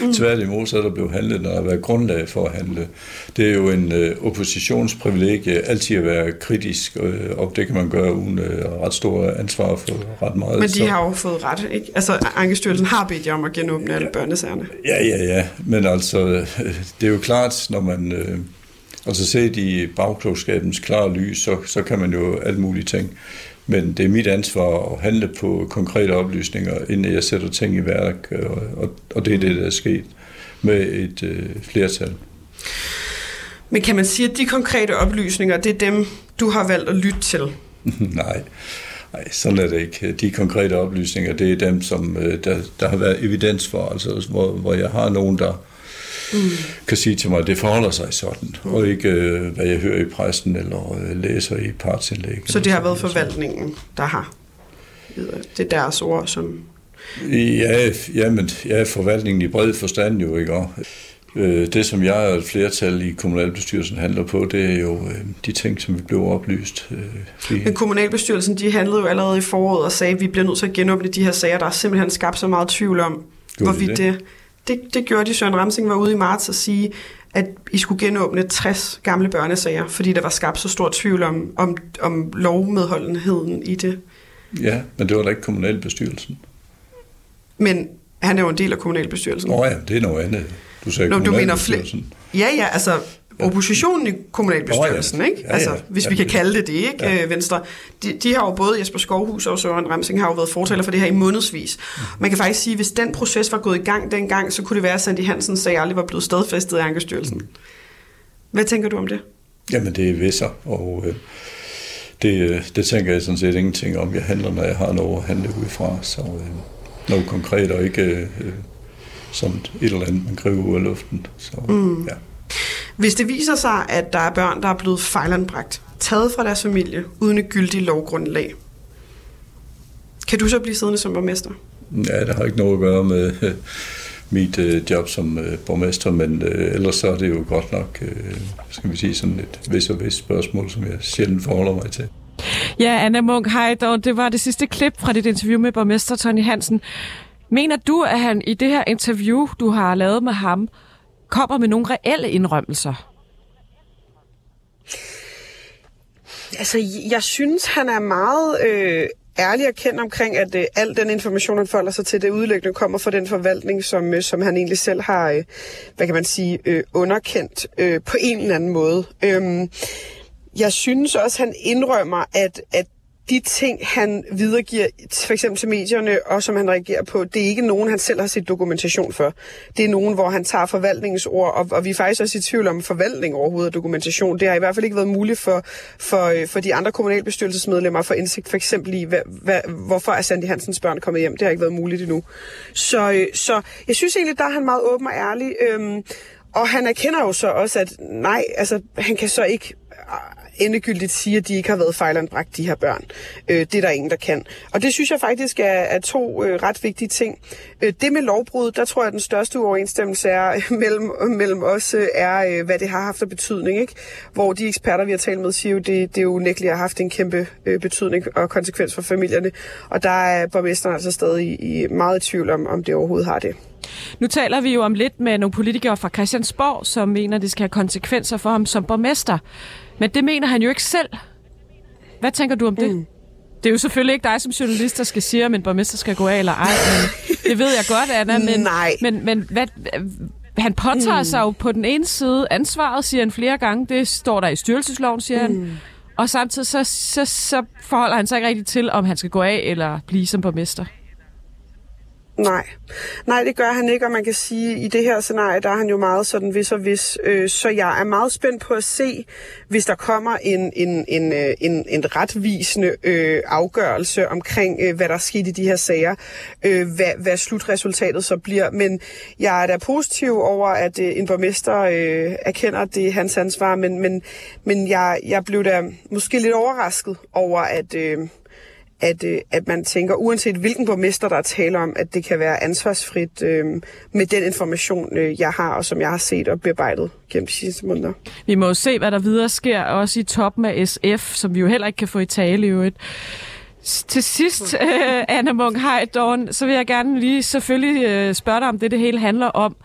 Mm. Tværtimod så er der blevet handlet, når der har været grundlag for at handle. Det er jo en øh, oppositionsprivilegie altid at være kritisk, øh, og det kan man gøre uden øh, ret stor ansvar for ret meget. Men de så, har jo fået ret, ikke? Altså, Ankestyrelsen har bedt jer om at genåbne alle børnesagerne. Ja, ja, ja. Men altså, det er jo klart, når man... Øh, altså set i bagklogskabens klare lys, så, så kan man jo alt muligt ting. Men det er mit ansvar at handle på konkrete oplysninger, inden jeg sætter ting i værk, og, og, og det er det, der er sket med et øh, flertal. Men kan man sige, at de konkrete oplysninger, det er dem, du har valgt at lytte til? Nej. Nej, sådan er det ikke. De konkrete oplysninger, det er dem, som øh, der, der har været evidens for, altså hvor, hvor jeg har nogen, der mm. kan sige til mig, at det forholder sig sådan, og ikke øh, hvad jeg hører i pressen eller øh, læser i partsindlæg. Så det har været forvaltningen, der har. Det er deres ord, som... Ja, ja, men ja, forvaltningen i bred forstand jo, ikke? Og, øh, det, som jeg og et flertal i kommunalbestyrelsen handler på, det er jo øh, de ting, som vi blev oplyst. Øh, fordi- Men kommunalbestyrelsen, de handlede jo allerede i foråret og sagde, at vi bliver nødt til at genåbne de her sager. Der er simpelthen skabt så meget tvivl om, Gjorde hvorvidt det? det... det... Det gjorde de. Søren Ramsing var ude i marts og sige, at I skulle genåbne 60 gamle børnesager, fordi der var skabt så stor tvivl om, om, om lovmedholdenheden i det. Ja, men det var da ikke kommunalbestyrelsen. Men han er jo en del af kommunalbestyrelsen. Nå ja, det er noget andet. Du sagde Nå, du mener kommunalbestyrelsen. Ja, ja, altså oppositionen i kommunalbestyrelsen, Nå, ja. ikke? Altså, ja. hvis Ja, vi kan kalde det det, ikke? Ja. Ja. Venstre. De, de har jo både Jesper Skovhus og Søren Ramsing har jo været fortaler for det her i månedsvis. Mhm. Man kan faktisk sige, at hvis den proces var gået i gang dengang, så kunne det være, at Sandy Hansen sag aldrig var blevet stadfæstet i Ankestyrelsen. Mhm. Hvad tænker du om det? Jamen, det er visser, og øh, det, øh, det tænker jeg sådan set ingenting om. Jeg handler, når jeg har noget at handle ud fra, så øh, noget konkret, og ikke øh, som et eller andet, man griber ud af luften. Så, Mm. ja. Hvis det viser sig, at der er børn, der er blevet fejlanbragt, taget fra deres familie, uden et gyldigt lovgrundlag, kan du så blive siddende som borgmester? ja, det har ikke noget at gøre med øh, mit øh, job som øh, borgmester, men øh, ellers så er det jo godt nok, øh, skal vi sige, sådan et vis og vis spørgsmål, som jeg sjældent forholder mig til. Ja, Anna Munk, hej dog. Det var det sidste klip fra dit interview med borgmester Tony Hansen. Mener du, at han i det her interview, du har lavet med ham, kommer med nogle reelle indrømmelser? Altså, jeg synes, han er meget øh, ærlig og kendt omkring, at øh, al den information, han folder sig til, det udelukkende kommer fra den forvaltning, som, øh, som han egentlig selv har, øh, hvad kan man sige, øh, underkendt øh, på en eller anden måde. Øh, jeg synes også, han indrømmer, at, at de ting, han videregiver, for eksempel til medierne, og som han reagerer på, det er ikke nogen, han selv har set dokumentation for. Det er nogen, hvor han tager forvaltningens ord, og, og vi er faktisk også i tvivl om forvaltning overhovedet og dokumentation. Det har i hvert fald ikke været muligt for, for, øh, for de andre kommunalbestyrelsesmedlemmer at få indsigt, for eksempel i, hvad, hvad, hvorfor er Sandy Hansens børn kommet hjem. Det har ikke været muligt endnu. Så, øh, så jeg synes egentlig, der er han meget åben og ærlig. Øhm, og han erkender jo så også, at nej, altså han kan så ikke endegyldigt sige, at de ikke har været fejlanbragt, de her børn. Øh, det er der ingen, der kan. Og det synes jeg faktisk er, er to øh, ret vigtige ting. Øh, det med lovbrud, der tror jeg, at den største uoverensstemmelse er mellem, mellem os, øh, er, øh, hvad det har haft af betydning. Ikke? Hvor de eksperter, vi har talt med, siger jo, det, det er jo unægteligt har haft en kæmpe øh, betydning og konsekvens for familierne. Og der er borgmesteren altså stadig i, meget i tvivl om, om det overhovedet har det. Nu taler vi jo om lidt med nogle politikere fra Christiansborg, som mener, det skal have konsekvenser for ham som borgmester. Men det mener han jo ikke selv. Hvad tænker du om det? Mm. Det er jo selvfølgelig ikke dig som journalist, der skal sige, om en borgmester skal gå af eller ej. Men det ved jeg godt, Anna. Men, Nej. men, men hvad, han påtager mm. sig jo på den ene side ansvaret, siger han flere gange. Det står der i styrelsesloven, siger mm. han. Og samtidig så, så, så forholder han sig ikke rigtig til, om han skal gå af eller blive som borgmester. Nej. Nej, det gør han ikke, og man kan sige, at i det her scenarie, der er han jo meget sådan hvis og hvis. Øh, så jeg er meget spændt på at se, hvis der kommer en, en, en, øh, en, en retvisende øh, afgørelse omkring, øh, hvad der er sket i de her sager, øh, hvad, hvad slutresultatet så bliver. Men jeg er da positiv over, at øh, en borgmester øh, erkender, at det er hans ansvar, men, men, men jeg, jeg blev da måske lidt overrasket over, at... Øh, at, øh, at man tænker, uanset hvilken borgmester, der er tale om, at det kan være ansvarsfrit øh, med den information, øh, jeg har, og som jeg har set og bearbejdet gennem de sidste måneder. Vi må jo se, hvad der videre sker, også i toppen af SF, som vi jo heller ikke kan få i tale i øvrigt. Til sidst, øh, Anna Munk Heidorn, så vil jeg gerne lige selvfølgelig øh, spørge dig om det, det hele handler om.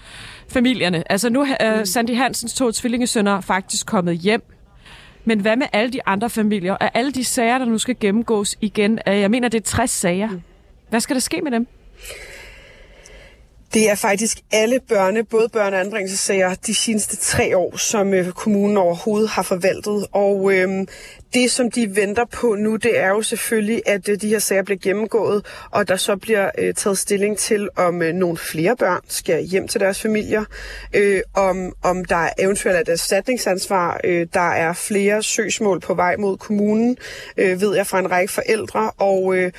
Familierne. Altså nu er øh, Sandy Hansens to tvillingesønner faktisk kommet hjem men hvad med alle de andre familier? Er alle de sager, der nu skal gennemgås igen? Jeg mener, det er 60 sager. Hvad skal der ske med dem? Det er faktisk alle børne, både børne- og anbringelsessager, de seneste tre år, som øh, kommunen overhovedet har forvaltet. Og øhm, det, som de venter på nu, det er jo selvfølgelig, at øh, de her sager bliver gennemgået, og der så bliver øh, taget stilling til, om øh, nogle flere børn skal hjem til deres familier, øh, om, om der er eventuelt et erstatningsansvar. Øh, der er flere søgsmål på vej mod kommunen, øh, ved jeg fra en række forældre, og, øh,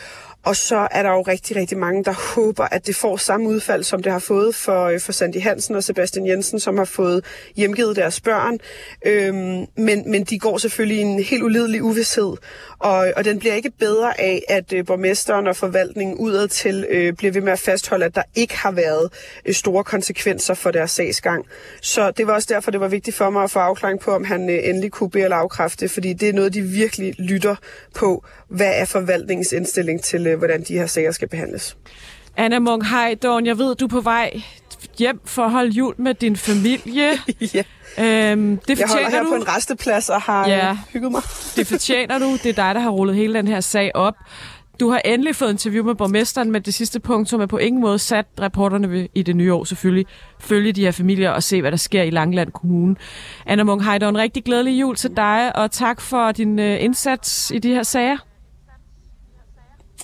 og så er der jo rigtig, rigtig mange, der håber, at det får samme udfald, som det har fået for, øh, for Sandy Hansen og Sebastian Jensen, som har fået hjemgivet deres børn. Øhm, men, men de går selvfølgelig i en helt ulidelig uvidshed, og, og den bliver ikke bedre af, at øh, borgmesteren og forvaltningen udad til øh, bliver ved med at fastholde, at der ikke har været øh, store konsekvenser for deres sagsgang. Så det var også derfor, det var vigtigt for mig at få afklaring på, om han øh, endelig kunne bede eller afkræfte, fordi det er noget, de virkelig lytter på. Hvad er forvaltningens indstilling til, øh, hvordan de her sager skal behandles? Anna Munk Heidorn, jeg ved, du er på vej hjem for at holde jul med din familie. ja. Øhm, det jeg holder her du. på en resteplads og har ja. hygget mig. det fortjener du. Det er dig, der har rullet hele den her sag op. Du har endelig fået interview med borgmesteren, men det sidste punkt, som er på ingen måde sat reporterne i det nye år selvfølgelig, følge de her familier og se, hvad der sker i Langland Kommune. Anna Munk en rigtig glædelig jul til dig, og tak for din øh, indsats i de her sager.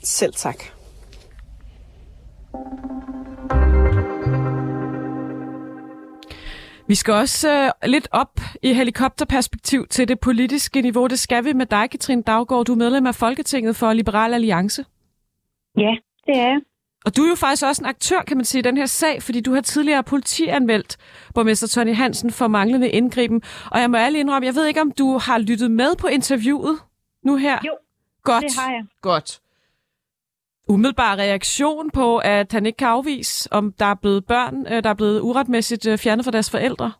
Selv tak. Vi skal også uh, lidt op i helikopterperspektiv til det politiske niveau. Det skal vi med dig, Katrine Daggaard. Du er medlem af Folketinget for Liberal Alliance. Ja, det er Og du er jo faktisk også en aktør, kan man sige, i den her sag, fordi du har tidligere politianmeldt borgmester Tony Hansen for manglende indgriben. Og jeg må ærlig indrømme, jeg ved ikke, om du har lyttet med på interviewet nu her? Jo, Godt. det har jeg. Godt umiddelbar reaktion på, at han ikke kan afvise, om der er blevet børn, øh, der er blevet uretmæssigt øh, fjernet fra deres forældre?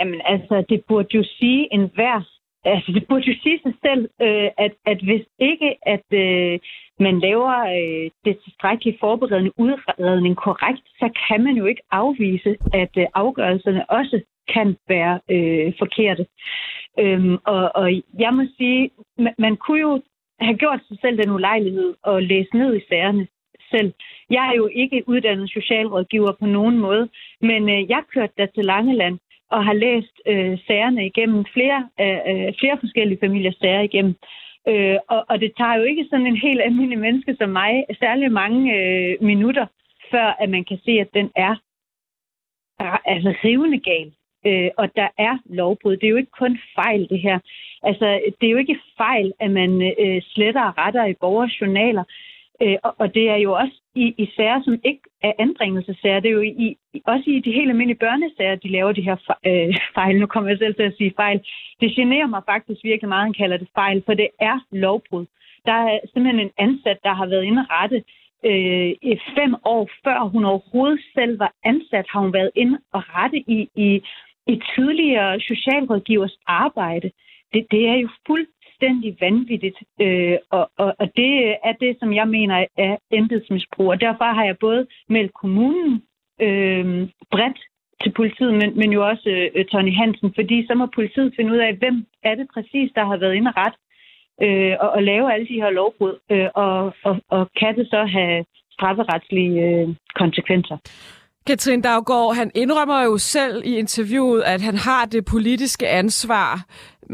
Jamen altså, det burde jo sige en hver, altså det burde jo sige sig selv, øh, at, at hvis ikke, at øh, man laver øh, det tilstrækkelige forberedende udredning korrekt, så kan man jo ikke afvise, at øh, afgørelserne også kan være øh, forkerte. Øhm, og, og jeg må sige, man, man kunne jo have gjort sig selv den ulejlighed og læse ned i sagerne selv. Jeg er jo ikke uddannet socialrådgiver på nogen måde, men øh, jeg kørte der til Langeland og har læst øh, sagerne igennem, flere, øh, øh, flere forskellige familiers sager igennem. Øh, og, og det tager jo ikke sådan en helt almindelig menneske som mig særlig mange øh, minutter, før at man kan se, at den er altså rivende gal. Øh, og der er lovbrud. Det er jo ikke kun fejl, det her. Altså, det er jo ikke fejl, at man øh, sletter og retter i borgers journaler. Øh, og, og det er jo også i, i sager, som ikke er anbringelsesager. Det er jo i, også i de helt almindelige børnesager, de laver de her øh, fejl. Nu kommer jeg selv til at sige fejl. Det generer mig faktisk virkelig meget, at han kalder det fejl, for det er lovbrud. Der er simpelthen en ansat, der har været inde rette øh, fem år før hun overhovedet selv var ansat, har hun været inde og rette i, i, i tidligere socialrådgivers arbejde det, det er jo fuldstændig vanvittigt, øh, og, og, og det er det, som jeg mener er embedsmisbrug. Og derfor har jeg både meldt kommunen øh, bredt til politiet, men, men jo også øh, Tony Hansen, fordi så må politiet finde ud af, hvem er det præcis, der har været inde ret øh, og, og lave alle de her lovbrud, øh, og, og, og kan det så have strafferetslige øh, konsekvenser. Katrin Daggaard, han indrømmer jo selv i interviewet, at han har det politiske ansvar.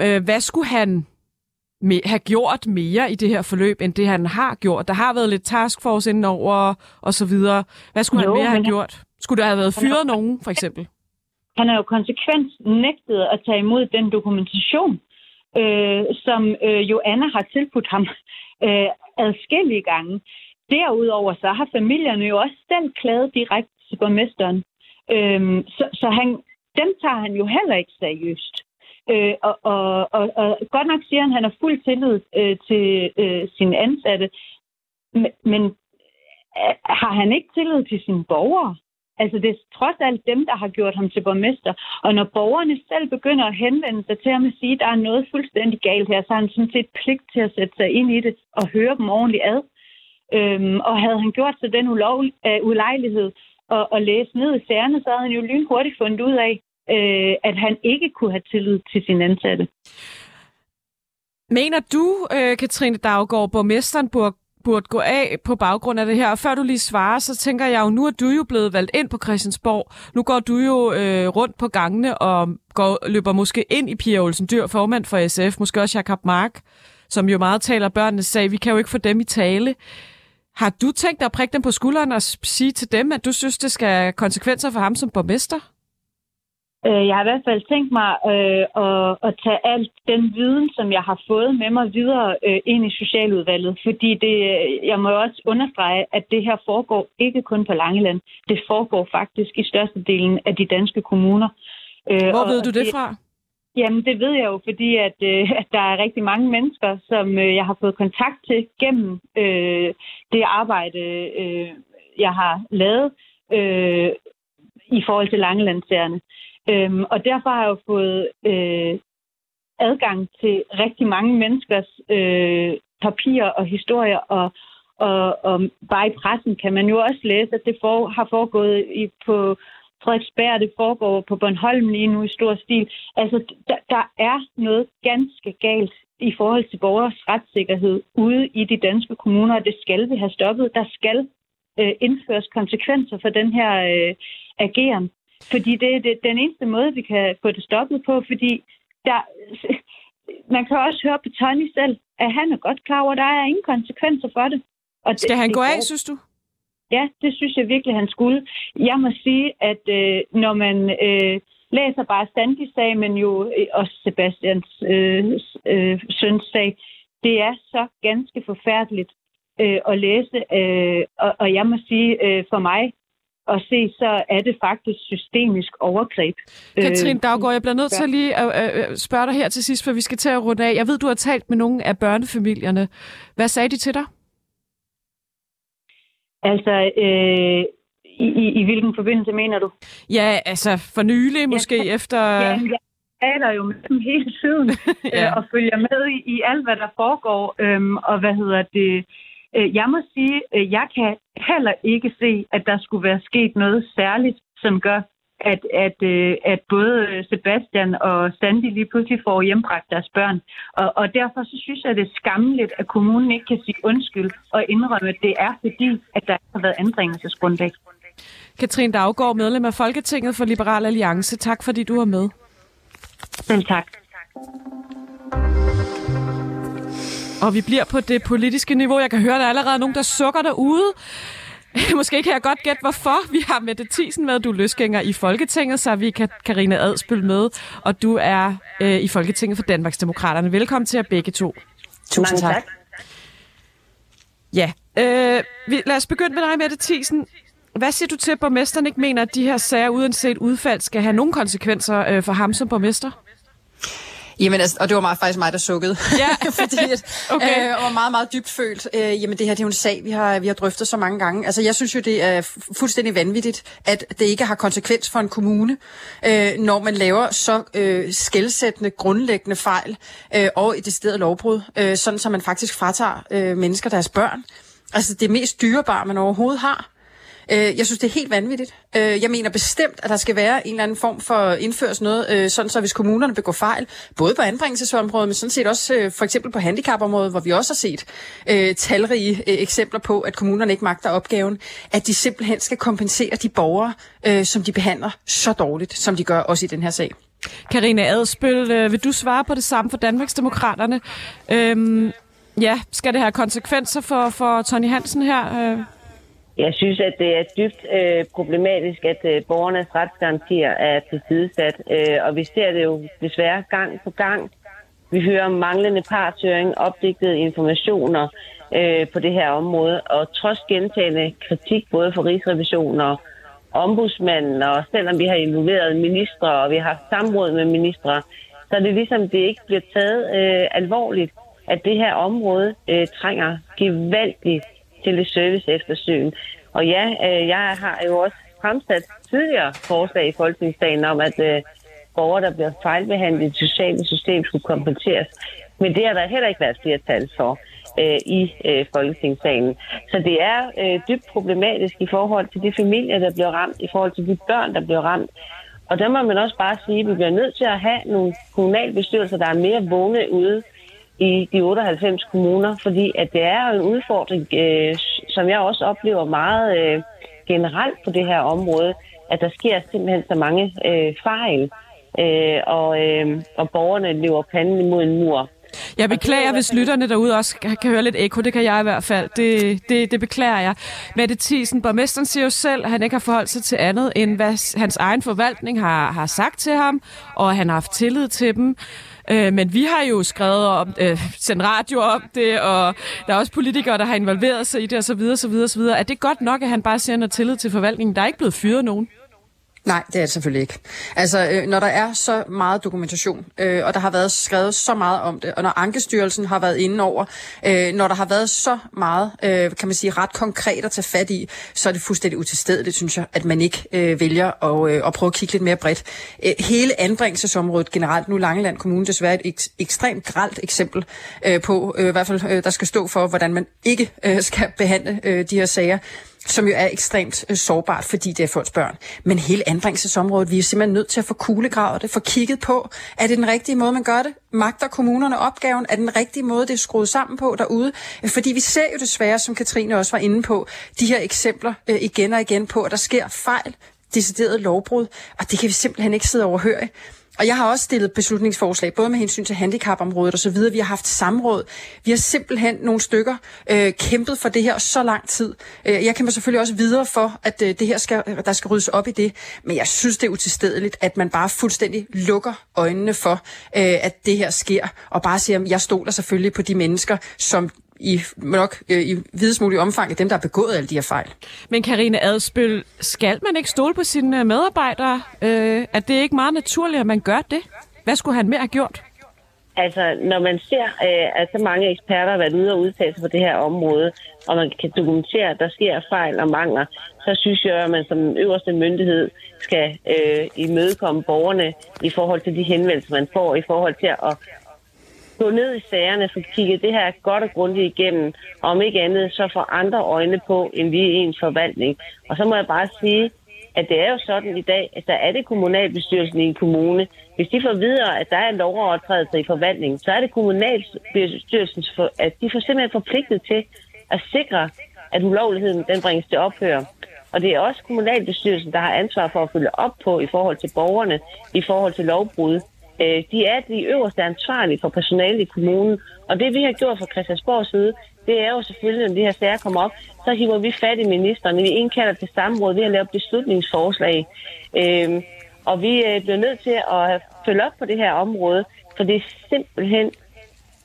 Øh, hvad skulle han have gjort mere i det her forløb, end det han har gjort? Der har været lidt taskforce indenover og så videre. Hvad skulle Jo, han mere have han- gjort? Skulle der have været fyret nogen, for eksempel? Han har jo konsekvent nægtet at tage imod den dokumentation, øh, som øh, jo Anna har tilbudt ham øh, adskillige gange. Derudover så har familierne jo også selv klaget direkte til borgmesteren. Øhm, så så han, dem tager han jo heller ikke seriøst. Øh, og, og, og, og godt nok siger han, at han har fuld tillid øh, til øh, sine ansatte, men, men øh, har han ikke tillid til sine borgere? Altså det er trods alt dem, der har gjort ham til borgmester. Og når borgerne selv begynder at henvende sig til ham og sige, at der er noget fuldstændig galt her, så har han sådan set pligt til at sætte sig ind i det og høre dem ordentligt ad. Øhm, og havde han gjort sig den ulov, uh, øh, ulejlighed at, at læse ned i sagerne, så havde han jo lynhurtigt fundet ud af, øh, at han ikke kunne have tillid til sin ansatte. Mener du, øh, Katrine Daggaard, borgmesteren burde, burde gå af på baggrund af det her? Og før du lige svarer, så tænker jeg jo, nu er du jo blevet valgt ind på Christiansborg. Nu går du jo øh, rundt på gangene og går, løber måske ind i Pia Olsen Dyr, formand for SF, måske også Jakob Mark, som jo meget taler børnenes sag. Vi kan jo ikke få dem i tale. Har du tænkt dig at prikke dem på skulderen og sige til dem, at du synes, det skal have konsekvenser for ham som borgmester? Øh, Jeg har i hvert fald tænkt mig øh, at, at tage alt den viden, som jeg har fået med mig videre øh, ind i Socialudvalget. Fordi det, jeg må også understrege, at det her foregår ikke kun på Langeland. Det foregår faktisk i størstedelen af de danske kommuner. Øh, Hvor ved du det fra? Jamen, det ved jeg jo, fordi at, øh, at der er rigtig mange mennesker, som øh, jeg har fået kontakt til gennem øh, det arbejde, øh, jeg har lavet øh, i forhold til Langelandsagerne. Øhm, og derfor har jeg jo fået øh, adgang til rigtig mange menneskers øh, papirer og historier, og, og, og bare i pressen kan man jo også læse, at det for, har foregået i, på Frederiksberg, det foregår på Bornholm lige nu i stor stil. Altså, der, der er noget ganske galt i forhold til borgers retssikkerhed ude i de danske kommuner, og det skal vi have stoppet. Der skal øh, indføres konsekvenser for den her øh, ageren. Fordi det er det, den eneste måde, vi kan få det stoppet på, fordi der, man kan også høre på Tony selv, at han er godt klar over, at der er ingen konsekvenser for det. Og Skal han det gå af, synes du? Ja, det synes jeg virkelig, han skulle. Jeg må sige, at øh, når man øh, læser bare Sandis sag, men jo øh, også Sebastians øh, øh, søns sag, det er så ganske forfærdeligt øh, at læse. Øh, og, og jeg må sige, øh, for mig at se, så er det faktisk systemisk overgreb. Katrine Øh, Daggaard, jeg bliver nødt til lige at, spørge dig her til sidst, for vi skal til at runde af. Jeg ved, du har talt med nogle af børnefamilierne. Hvad sagde de til dig? Altså, øh, i, i, i hvilken forbindelse mener du? Ja, altså for nylig, måske efter... Jamen, jeg taler jo med dem hele tiden Ja. øh, og følger med i, i alt, hvad der foregår. Øhm, og hvad hedder det? Øh, jeg må sige, øh, jeg kan heller ikke se, at der skulle være sket noget særligt, som gør, at, at, øh, at både Sebastian og Sandy lige pludselig får hjembragt deres børn. Og, og derfor så synes jeg, det er skammeligt, at kommunen ikke kan sige undskyld og indrømme, at det er fordi, at der ikke har været anbringelsesgrundlag. Katrine Daggaard, medlem af Folketinget for Liberal Alliance. Tak fordi du var med. Selv tak. Og vi bliver på det politiske niveau. Jeg kan høre, der er allerede nogen, der sukker derude. Måske kan jeg godt gætte, hvorfor. Vi har Mette Thiesen med. Du er løsgænger i Folketinget, så er vi Ka- Karina Adspøl med. Og du er øh, i Folketinget for Danmarksdemokraterne. Velkommen til jer begge to. Tusind tak. Ja, øh, vi, lad os begynde med dig, Mette Thiesen. Hvad siger du til, at borgmesteren ikke mener, at de her sager uanset udfald skal have nogle konsekvenser øh, for ham som borgmester? Jamen, altså, og det var meget, faktisk mig, der sukkede. Ja. Fordi at, Okay. øh, og var meget, meget dybt følt. Øh, jamen, det her det er jo en sag, vi har, vi har drøftet så mange gange. Altså, jeg synes jo, det er fu- fuldstændig vanvittigt, at det ikke har konsekvens for en kommune, øh, når man laver så øh, skældsættende, grundlæggende fejl øh, og et decideret lovbrud, øh, sådan så man faktisk fratager øh, mennesker deres børn. Altså, det mest dyrebare, man overhovedet har. Øh, Jeg synes, det er helt vanvittigt. Øh, Jeg mener bestemt, at der skal være en eller anden form for indføres noget, øh, sådan så hvis kommunerne begår fejl, både på anbringelsesområdet, men sådan set også øh, for eksempel på handicapområdet, hvor vi også har set øh, talrige øh, eksempler på, at kommunerne ikke magter opgaven, at de simpelthen skal kompensere de borgere, øh, som de behandler så dårligt, som de gør også i den her sag. Karina Adspøl, øh, vil du svare på det samme for Danmarksdemokraterne? Øhm, ja, skal det have konsekvenser for, for Tony Hansen her? Øh? Jeg synes, at det er dybt øh, problematisk, at øh, borgernes retsgarantier er tilsidesat, øh, og vi ser det jo desværre gang på gang. Vi hører om manglende partshøring, opdigtede informationer øh, på det her område, og trods gentagende kritik både fra Rigsrevisionen og ombudsmanden, og selvom vi har involveret ministre, og vi har haft samråd med ministre, så er det ligesom, det ikke bliver taget øh, alvorligt, at det her område øh, trænger gevaldigt til et service eftersyn. Og ja, øh, jeg har jo også fremsat tidligere forslag i Folketingsdagen om, at øh, borgere, der bliver fejlbehandlet i det sociale system, skulle kompenseres. Men det har der heller ikke været flertal for øh, i øh, Folketingssalen. Så det er øh, dybt problematisk i forhold til de familier, der bliver ramt, i forhold til de børn, der bliver ramt. Og der må man også bare sige, at vi bliver nødt til at have nogle kommunalbestyrelser, der er mere vågne ude i de 98 kommuner, fordi at det er en udfordring, øh, som jeg også oplever meget øh, generelt på det her område, at der sker simpelthen så mange øh, fejl, øh, og, øh, og borgerne lever panden imod en mur. Jeg beklager, hvis lytterne derude også kan høre lidt ekko. Det kan jeg i hvert fald. Det, det, det beklager jeg. Mette Thiesen, borgmesteren siger jo selv, at han ikke har forholdt sig til andet, end hvad hans egen forvaltning har, har sagt til ham, og han har haft tillid til dem. Øh, men vi har jo skrevet om, øh, sendt radio om det, og der er også politikere, der har involveret sig i det, osv. osv., osv. Er det godt nok, at han bare sender tillid til forvaltningen? Der er ikke blevet fyret nogen. Nej, det er det selvfølgelig ikke. Altså, øh, når der er så meget dokumentation, øh, og der har været skrevet så meget om det, og når Ankestyrelsen har været inde over, øh, når der har været så meget, øh, kan man sige, ret konkret at tage fat i, så er det fuldstændig utilstedeligt, synes jeg, at man ikke øh, vælger at, øh, at prøve at kigge lidt mere bredt. Øh, hele anbringelsesområdet generelt, nu Langeland Kommune desværre et ek- ekstremt gralt eksempel øh, på, øh, i hvert fald, øh, der skal stå for, hvordan man ikke øh, skal behandle øh, de her sager som jo er ekstremt øh, sårbart, fordi det er folks børn. Men hele anbringelsesområdet, vi er simpelthen nødt til at få kuglegravet det, få kigget på, er det den rigtige måde, man gør det? Magter kommunerne opgaven? Er den rigtige måde, det er skruet sammen på derude? Fordi vi ser jo desværre, som Katrine også var inde på, de her eksempler øh, igen og igen på, at der sker fejl, decideret lovbrud, og det kan vi simpelthen ikke sidde overhøre. Og jeg har også stillet beslutningsforslag, både med hensyn til handicapområdet og så videre. Vi har haft samråd. Vi har simpelthen nogle stykker øh, kæmpet for det her så lang tid. Øh, jeg kæmper selvfølgelig også videre for, at øh, det her skal, der skal ryddes op i det. Men jeg synes, det er utilstedeligt, at man bare fuldstændig lukker øjnene for, øh, at det her sker. Og bare siger, at jeg stoler selvfølgelig på de mennesker, som i nok øh, i videst mulig omfang af dem, der har begået alle de her fejl. Men Karine Adspøl, skal man ikke stole på sine medarbejdere? Øh, er det ikke meget naturligt, at man gør det? Hvad skulle han mere have gjort? Altså, når man ser, øh, at så mange eksperter har været ude og udtale sig på det her område, og man kan dokumentere, at der sker fejl og mangler, så synes jeg, at man som øverste myndighed skal øh, imødekomme borgerne i forhold til de henvendelser, man får, i forhold til at gå ned i sagerne, få kigget det her godt og grundigt igennem, og om ikke andet, så få andre øjne på, end lige ens forvaltning. Og så må jeg bare sige, at det er jo sådan i dag, at der er det kommunalbestyrelsen i en kommune. Hvis de får videre, at der er en lovovertrædelse i forvaltningen, så er det kommunalbestyrelsen, for, at de får simpelthen forpligtet til at sikre, at ulovligheden den bringes til ophør. Og det er også kommunalbestyrelsen, der har ansvar for at følge op på i forhold til borgerne, i forhold til lovbrud. Øh, de er de øverste ansvarlige for personalet i kommunen. Og det vi har gjort fra Christiansborgs side, det er jo selvfølgelig, når de her sager kommer op, så hiver vi fat i ministeren. Vi indkalder til samråd, vi har lavet beslutningsforslag. Øhm, og vi øh, bliver nødt til at følge op på det her område, for det er simpelthen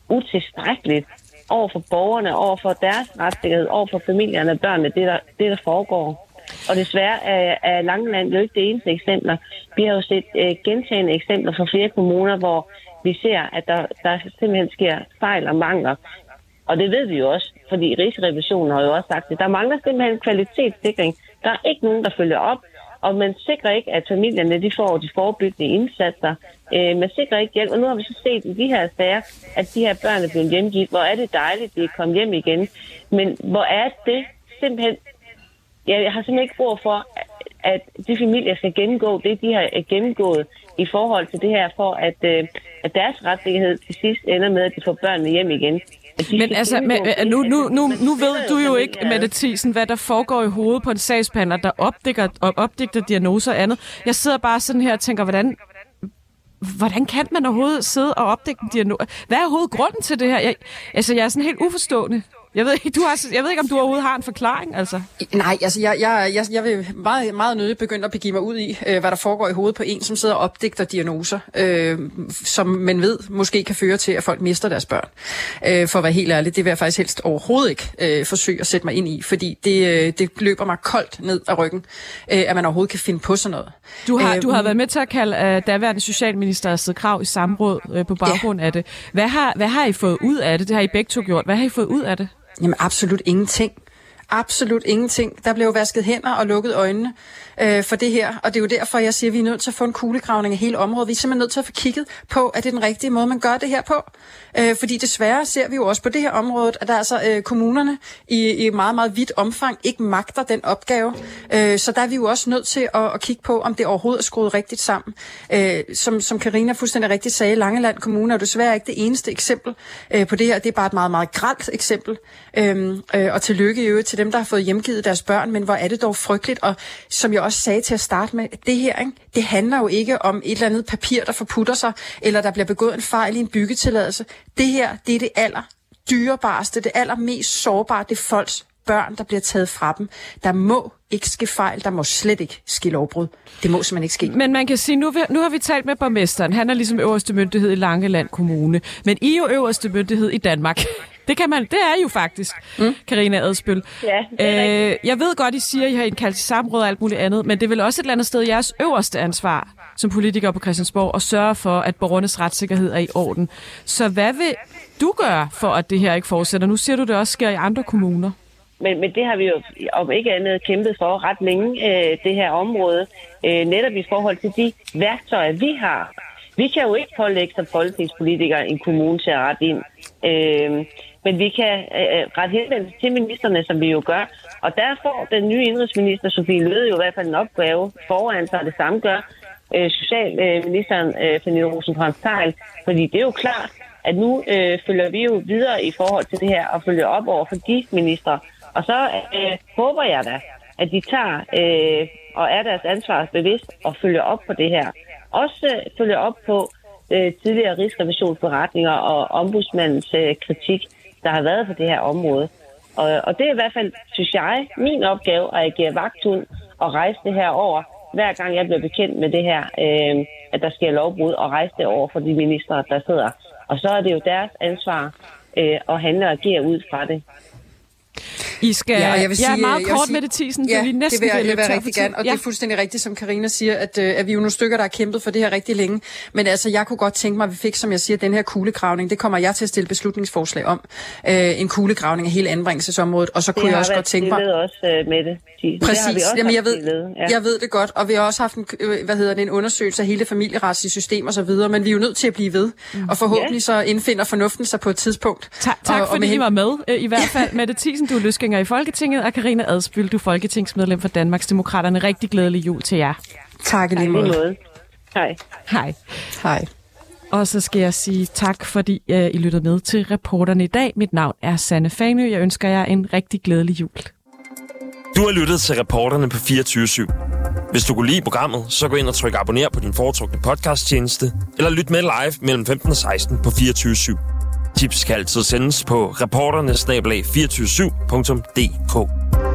utilstrækkeligt over for borgerne, over for deres retssikkerhed, over for familierne og børnene, det der, det der foregår. Og desværre er, er Langeland jo ikke det eneste eksempler. Vi har jo set øh, gentagende eksempler fra flere kommuner, hvor vi ser, at der, der simpelthen sker fejl og mangler. Og det ved vi jo også, fordi Rigsrevisionen har jo også sagt det. Der mangler simpelthen kvalitetssikring. Der er ikke nogen, der følger op, og man sikrer ikke, at familierne de får de forebyggende indsatser. Øh, man sikrer ikke hjælp, og nu har vi så set i de her sager, at de her børn er blevet hjemgivet. Hvor er det dejligt, at de er kommet hjem igen. Men hvor er det simpelthen... Jeg har simpelthen ikke brug for, at de familier skal gennemgå det, de har gennemgået i forhold til det her, for at, øh, at deres rettighed til sidst ender med, at de får børnene hjem igen. Men altså, men, nu, nu, nu, nu ved du jo ikke, Mette Thiesen, hvad der foregår i hovedet på en sagsbehandler, der opdigter, opdigter diagnoser og andet. Jeg sidder bare sådan her og tænker, hvordan hvordan kan man overhovedet sidde og opdække en diagnose? Hvad er overhovedet grunden til det her? Jeg, altså, jeg er sådan helt uforstående. Jeg ved, ikke, du har, jeg ved ikke, om du overhovedet har en forklaring, altså. Nej, altså jeg, jeg, jeg, jeg vil meget, meget nødigt begynde at begive mig ud i, øh, hvad der foregår i hovedet på en, som sidder og opdigter diagnoser, øh, som man ved måske kan føre til, at folk mister deres børn. Øh, for at være helt ærlig, det vil jeg faktisk helst overhovedet ikke øh, forsøge at sætte mig ind i, fordi det, øh, det løber mig koldt ned ad ryggen, øh, at man overhovedet kan finde på sådan noget. Du har, øh, du har været med til at kalde øh, daværende socialminister Astrid Krav i samråd øh, på baggrund ja. af det. Hvad har, hvad har I fået ud af det? Det har I begge to gjort. Hvad har I fået ud af det? Jamen absolut ingenting. Absolut ingenting. Der blev vasket hænder og lukket øjnene øh, for det her. Og det er jo derfor, jeg siger, at vi er nødt til at få en kuglegravning af hele området. Vi er simpelthen nødt til at få kigget på, at det er den rigtige måde, man gør det her på. Øh, fordi desværre ser vi jo også på det her område, at der altså øh, kommunerne i, i meget, meget vidt omfang ikke magter den opgave. Øh, så der er vi jo også nødt til at, at kigge på, om det overhovedet er skruet rigtigt sammen. Øh, som, som Karina fuldstændig rigtigt sagde, Langeland Kommune er desværre ikke det eneste eksempel øh, på det her. Det er bare et meget, meget gralt eksempel. Øh, øh, og tillykke i øvrigt til dem, der har fået hjemgivet deres børn, men hvor er det dog frygteligt. Og som jeg også sagde til at starte med, det her, ikke? det handler jo ikke om et eller andet papir, der forputter sig, eller der bliver begået en fejl i en byggetilladelse. Det her, det er det aller dyrebareste, det allermest sårbare, det er folks børn, der bliver taget fra dem. Der må ikke ske fejl, der må slet ikke ske lovbrud. Det må simpelthen ikke ske. Men man kan sige, nu, nu har vi talt med borgmesteren. Han er ligesom øverste myndighed i Langeland Kommune. Men I er jo øverste myndighed i Danmark. Det kan man, det er jo faktisk, Karina mm. Adspøl. Ja, øh, jeg ved godt, I siger, at I har indkaldt til samråd og alt muligt andet, men det er vel også et eller andet sted jeres øverste ansvar som politiker på Christiansborg at sørge for, at borgernes retssikkerhed er i orden. Så hvad vil du gøre for, at det her ikke fortsætter? Nu siger du, det også sker i andre kommuner. Men, men det har vi jo om ikke andet kæmpet for ret længe, øh, det her område. Øh, netop i forhold til de værktøjer, vi har. Vi kan jo ikke pålægge som folketingspolitikere en kommune til at rette ind. Øh, men vi kan øh, øh, rette henvendelse til ministerne, som vi jo gør. Og der får den nye indrigsminister, Sofie Løde, jo i hvert fald en opgave foran sig, det samme gør øh, socialministeren, øh, Pernille rosenkrantz teil Fordi det er jo klart, at nu øh, følger vi jo videre i forhold til det her og følger op over for de ministre. Og så øh, håber jeg da, at de tager øh, og er deres ansvar bevidst og følger op på det her. Også øh, følger op på øh, tidligere rigsrevisionsberetninger og ombudsmandens øh, kritik der har været på det her område. Og, og det er i hvert fald, synes jeg, min opgave at agere vagthund og rejse det her over, hver gang jeg bliver bekendt med det her, øh, at der sker lovbrud, og rejse det over for de ministre, der sidder. Og så er det jo deres ansvar øh, at handle og agere ud fra det. I skal... Ja, jeg vil sige, ja, meget kort sige, med det, Tisen, ja, vi næsten det vil jeg, det vil jeg rigtig gerne, og ja. det er fuldstændig rigtigt, som Karina siger, at, øh, at vi er jo nogle stykker, der har kæmpet for det her rigtig længe. Men altså, jeg kunne godt tænke mig, at vi fik, som jeg siger, den her kuglegravning. Det kommer jeg til at stille beslutningsforslag om. Øh, en kuglegravning af hele anbringelsesområdet, og så det kunne jeg også godt tænke mig... Også øh, med det. Præcis, det Jamen, jeg, ved, ja. jeg ved det godt, og vi har også haft en, øh, hvad hedder det, en undersøgelse af hele familieretslige system og så videre, men vi er jo nødt til at blive ved, mm. og forhåbentlig ja. så indfinder fornuften sig på et tidspunkt. Ta- tak og, fordi og I var med, øh, i hvert fald. Mette Thiesen, du er løsgænger i Folketinget, og Karina Adspyl, du er folketingsmedlem for Danmarks Demokraterne. Rigtig glædelig jul til jer. Tak i lige måde. Hej. Hej. Hej. Og så skal jeg sige tak, fordi uh, I lyttede med til reporterne i dag. Mit navn er Sanne Fanø. Jeg ønsker jer en rigtig glædelig jul. Du har lyttet til reporterne på 24 /7. Hvis du kunne lide programmet, så gå ind og tryk abonner på din foretrukne podcasttjeneste, eller lyt med live mellem 15 og 16 på 24 /7. Tips kan altid sendes på reporternesnablag247.dk.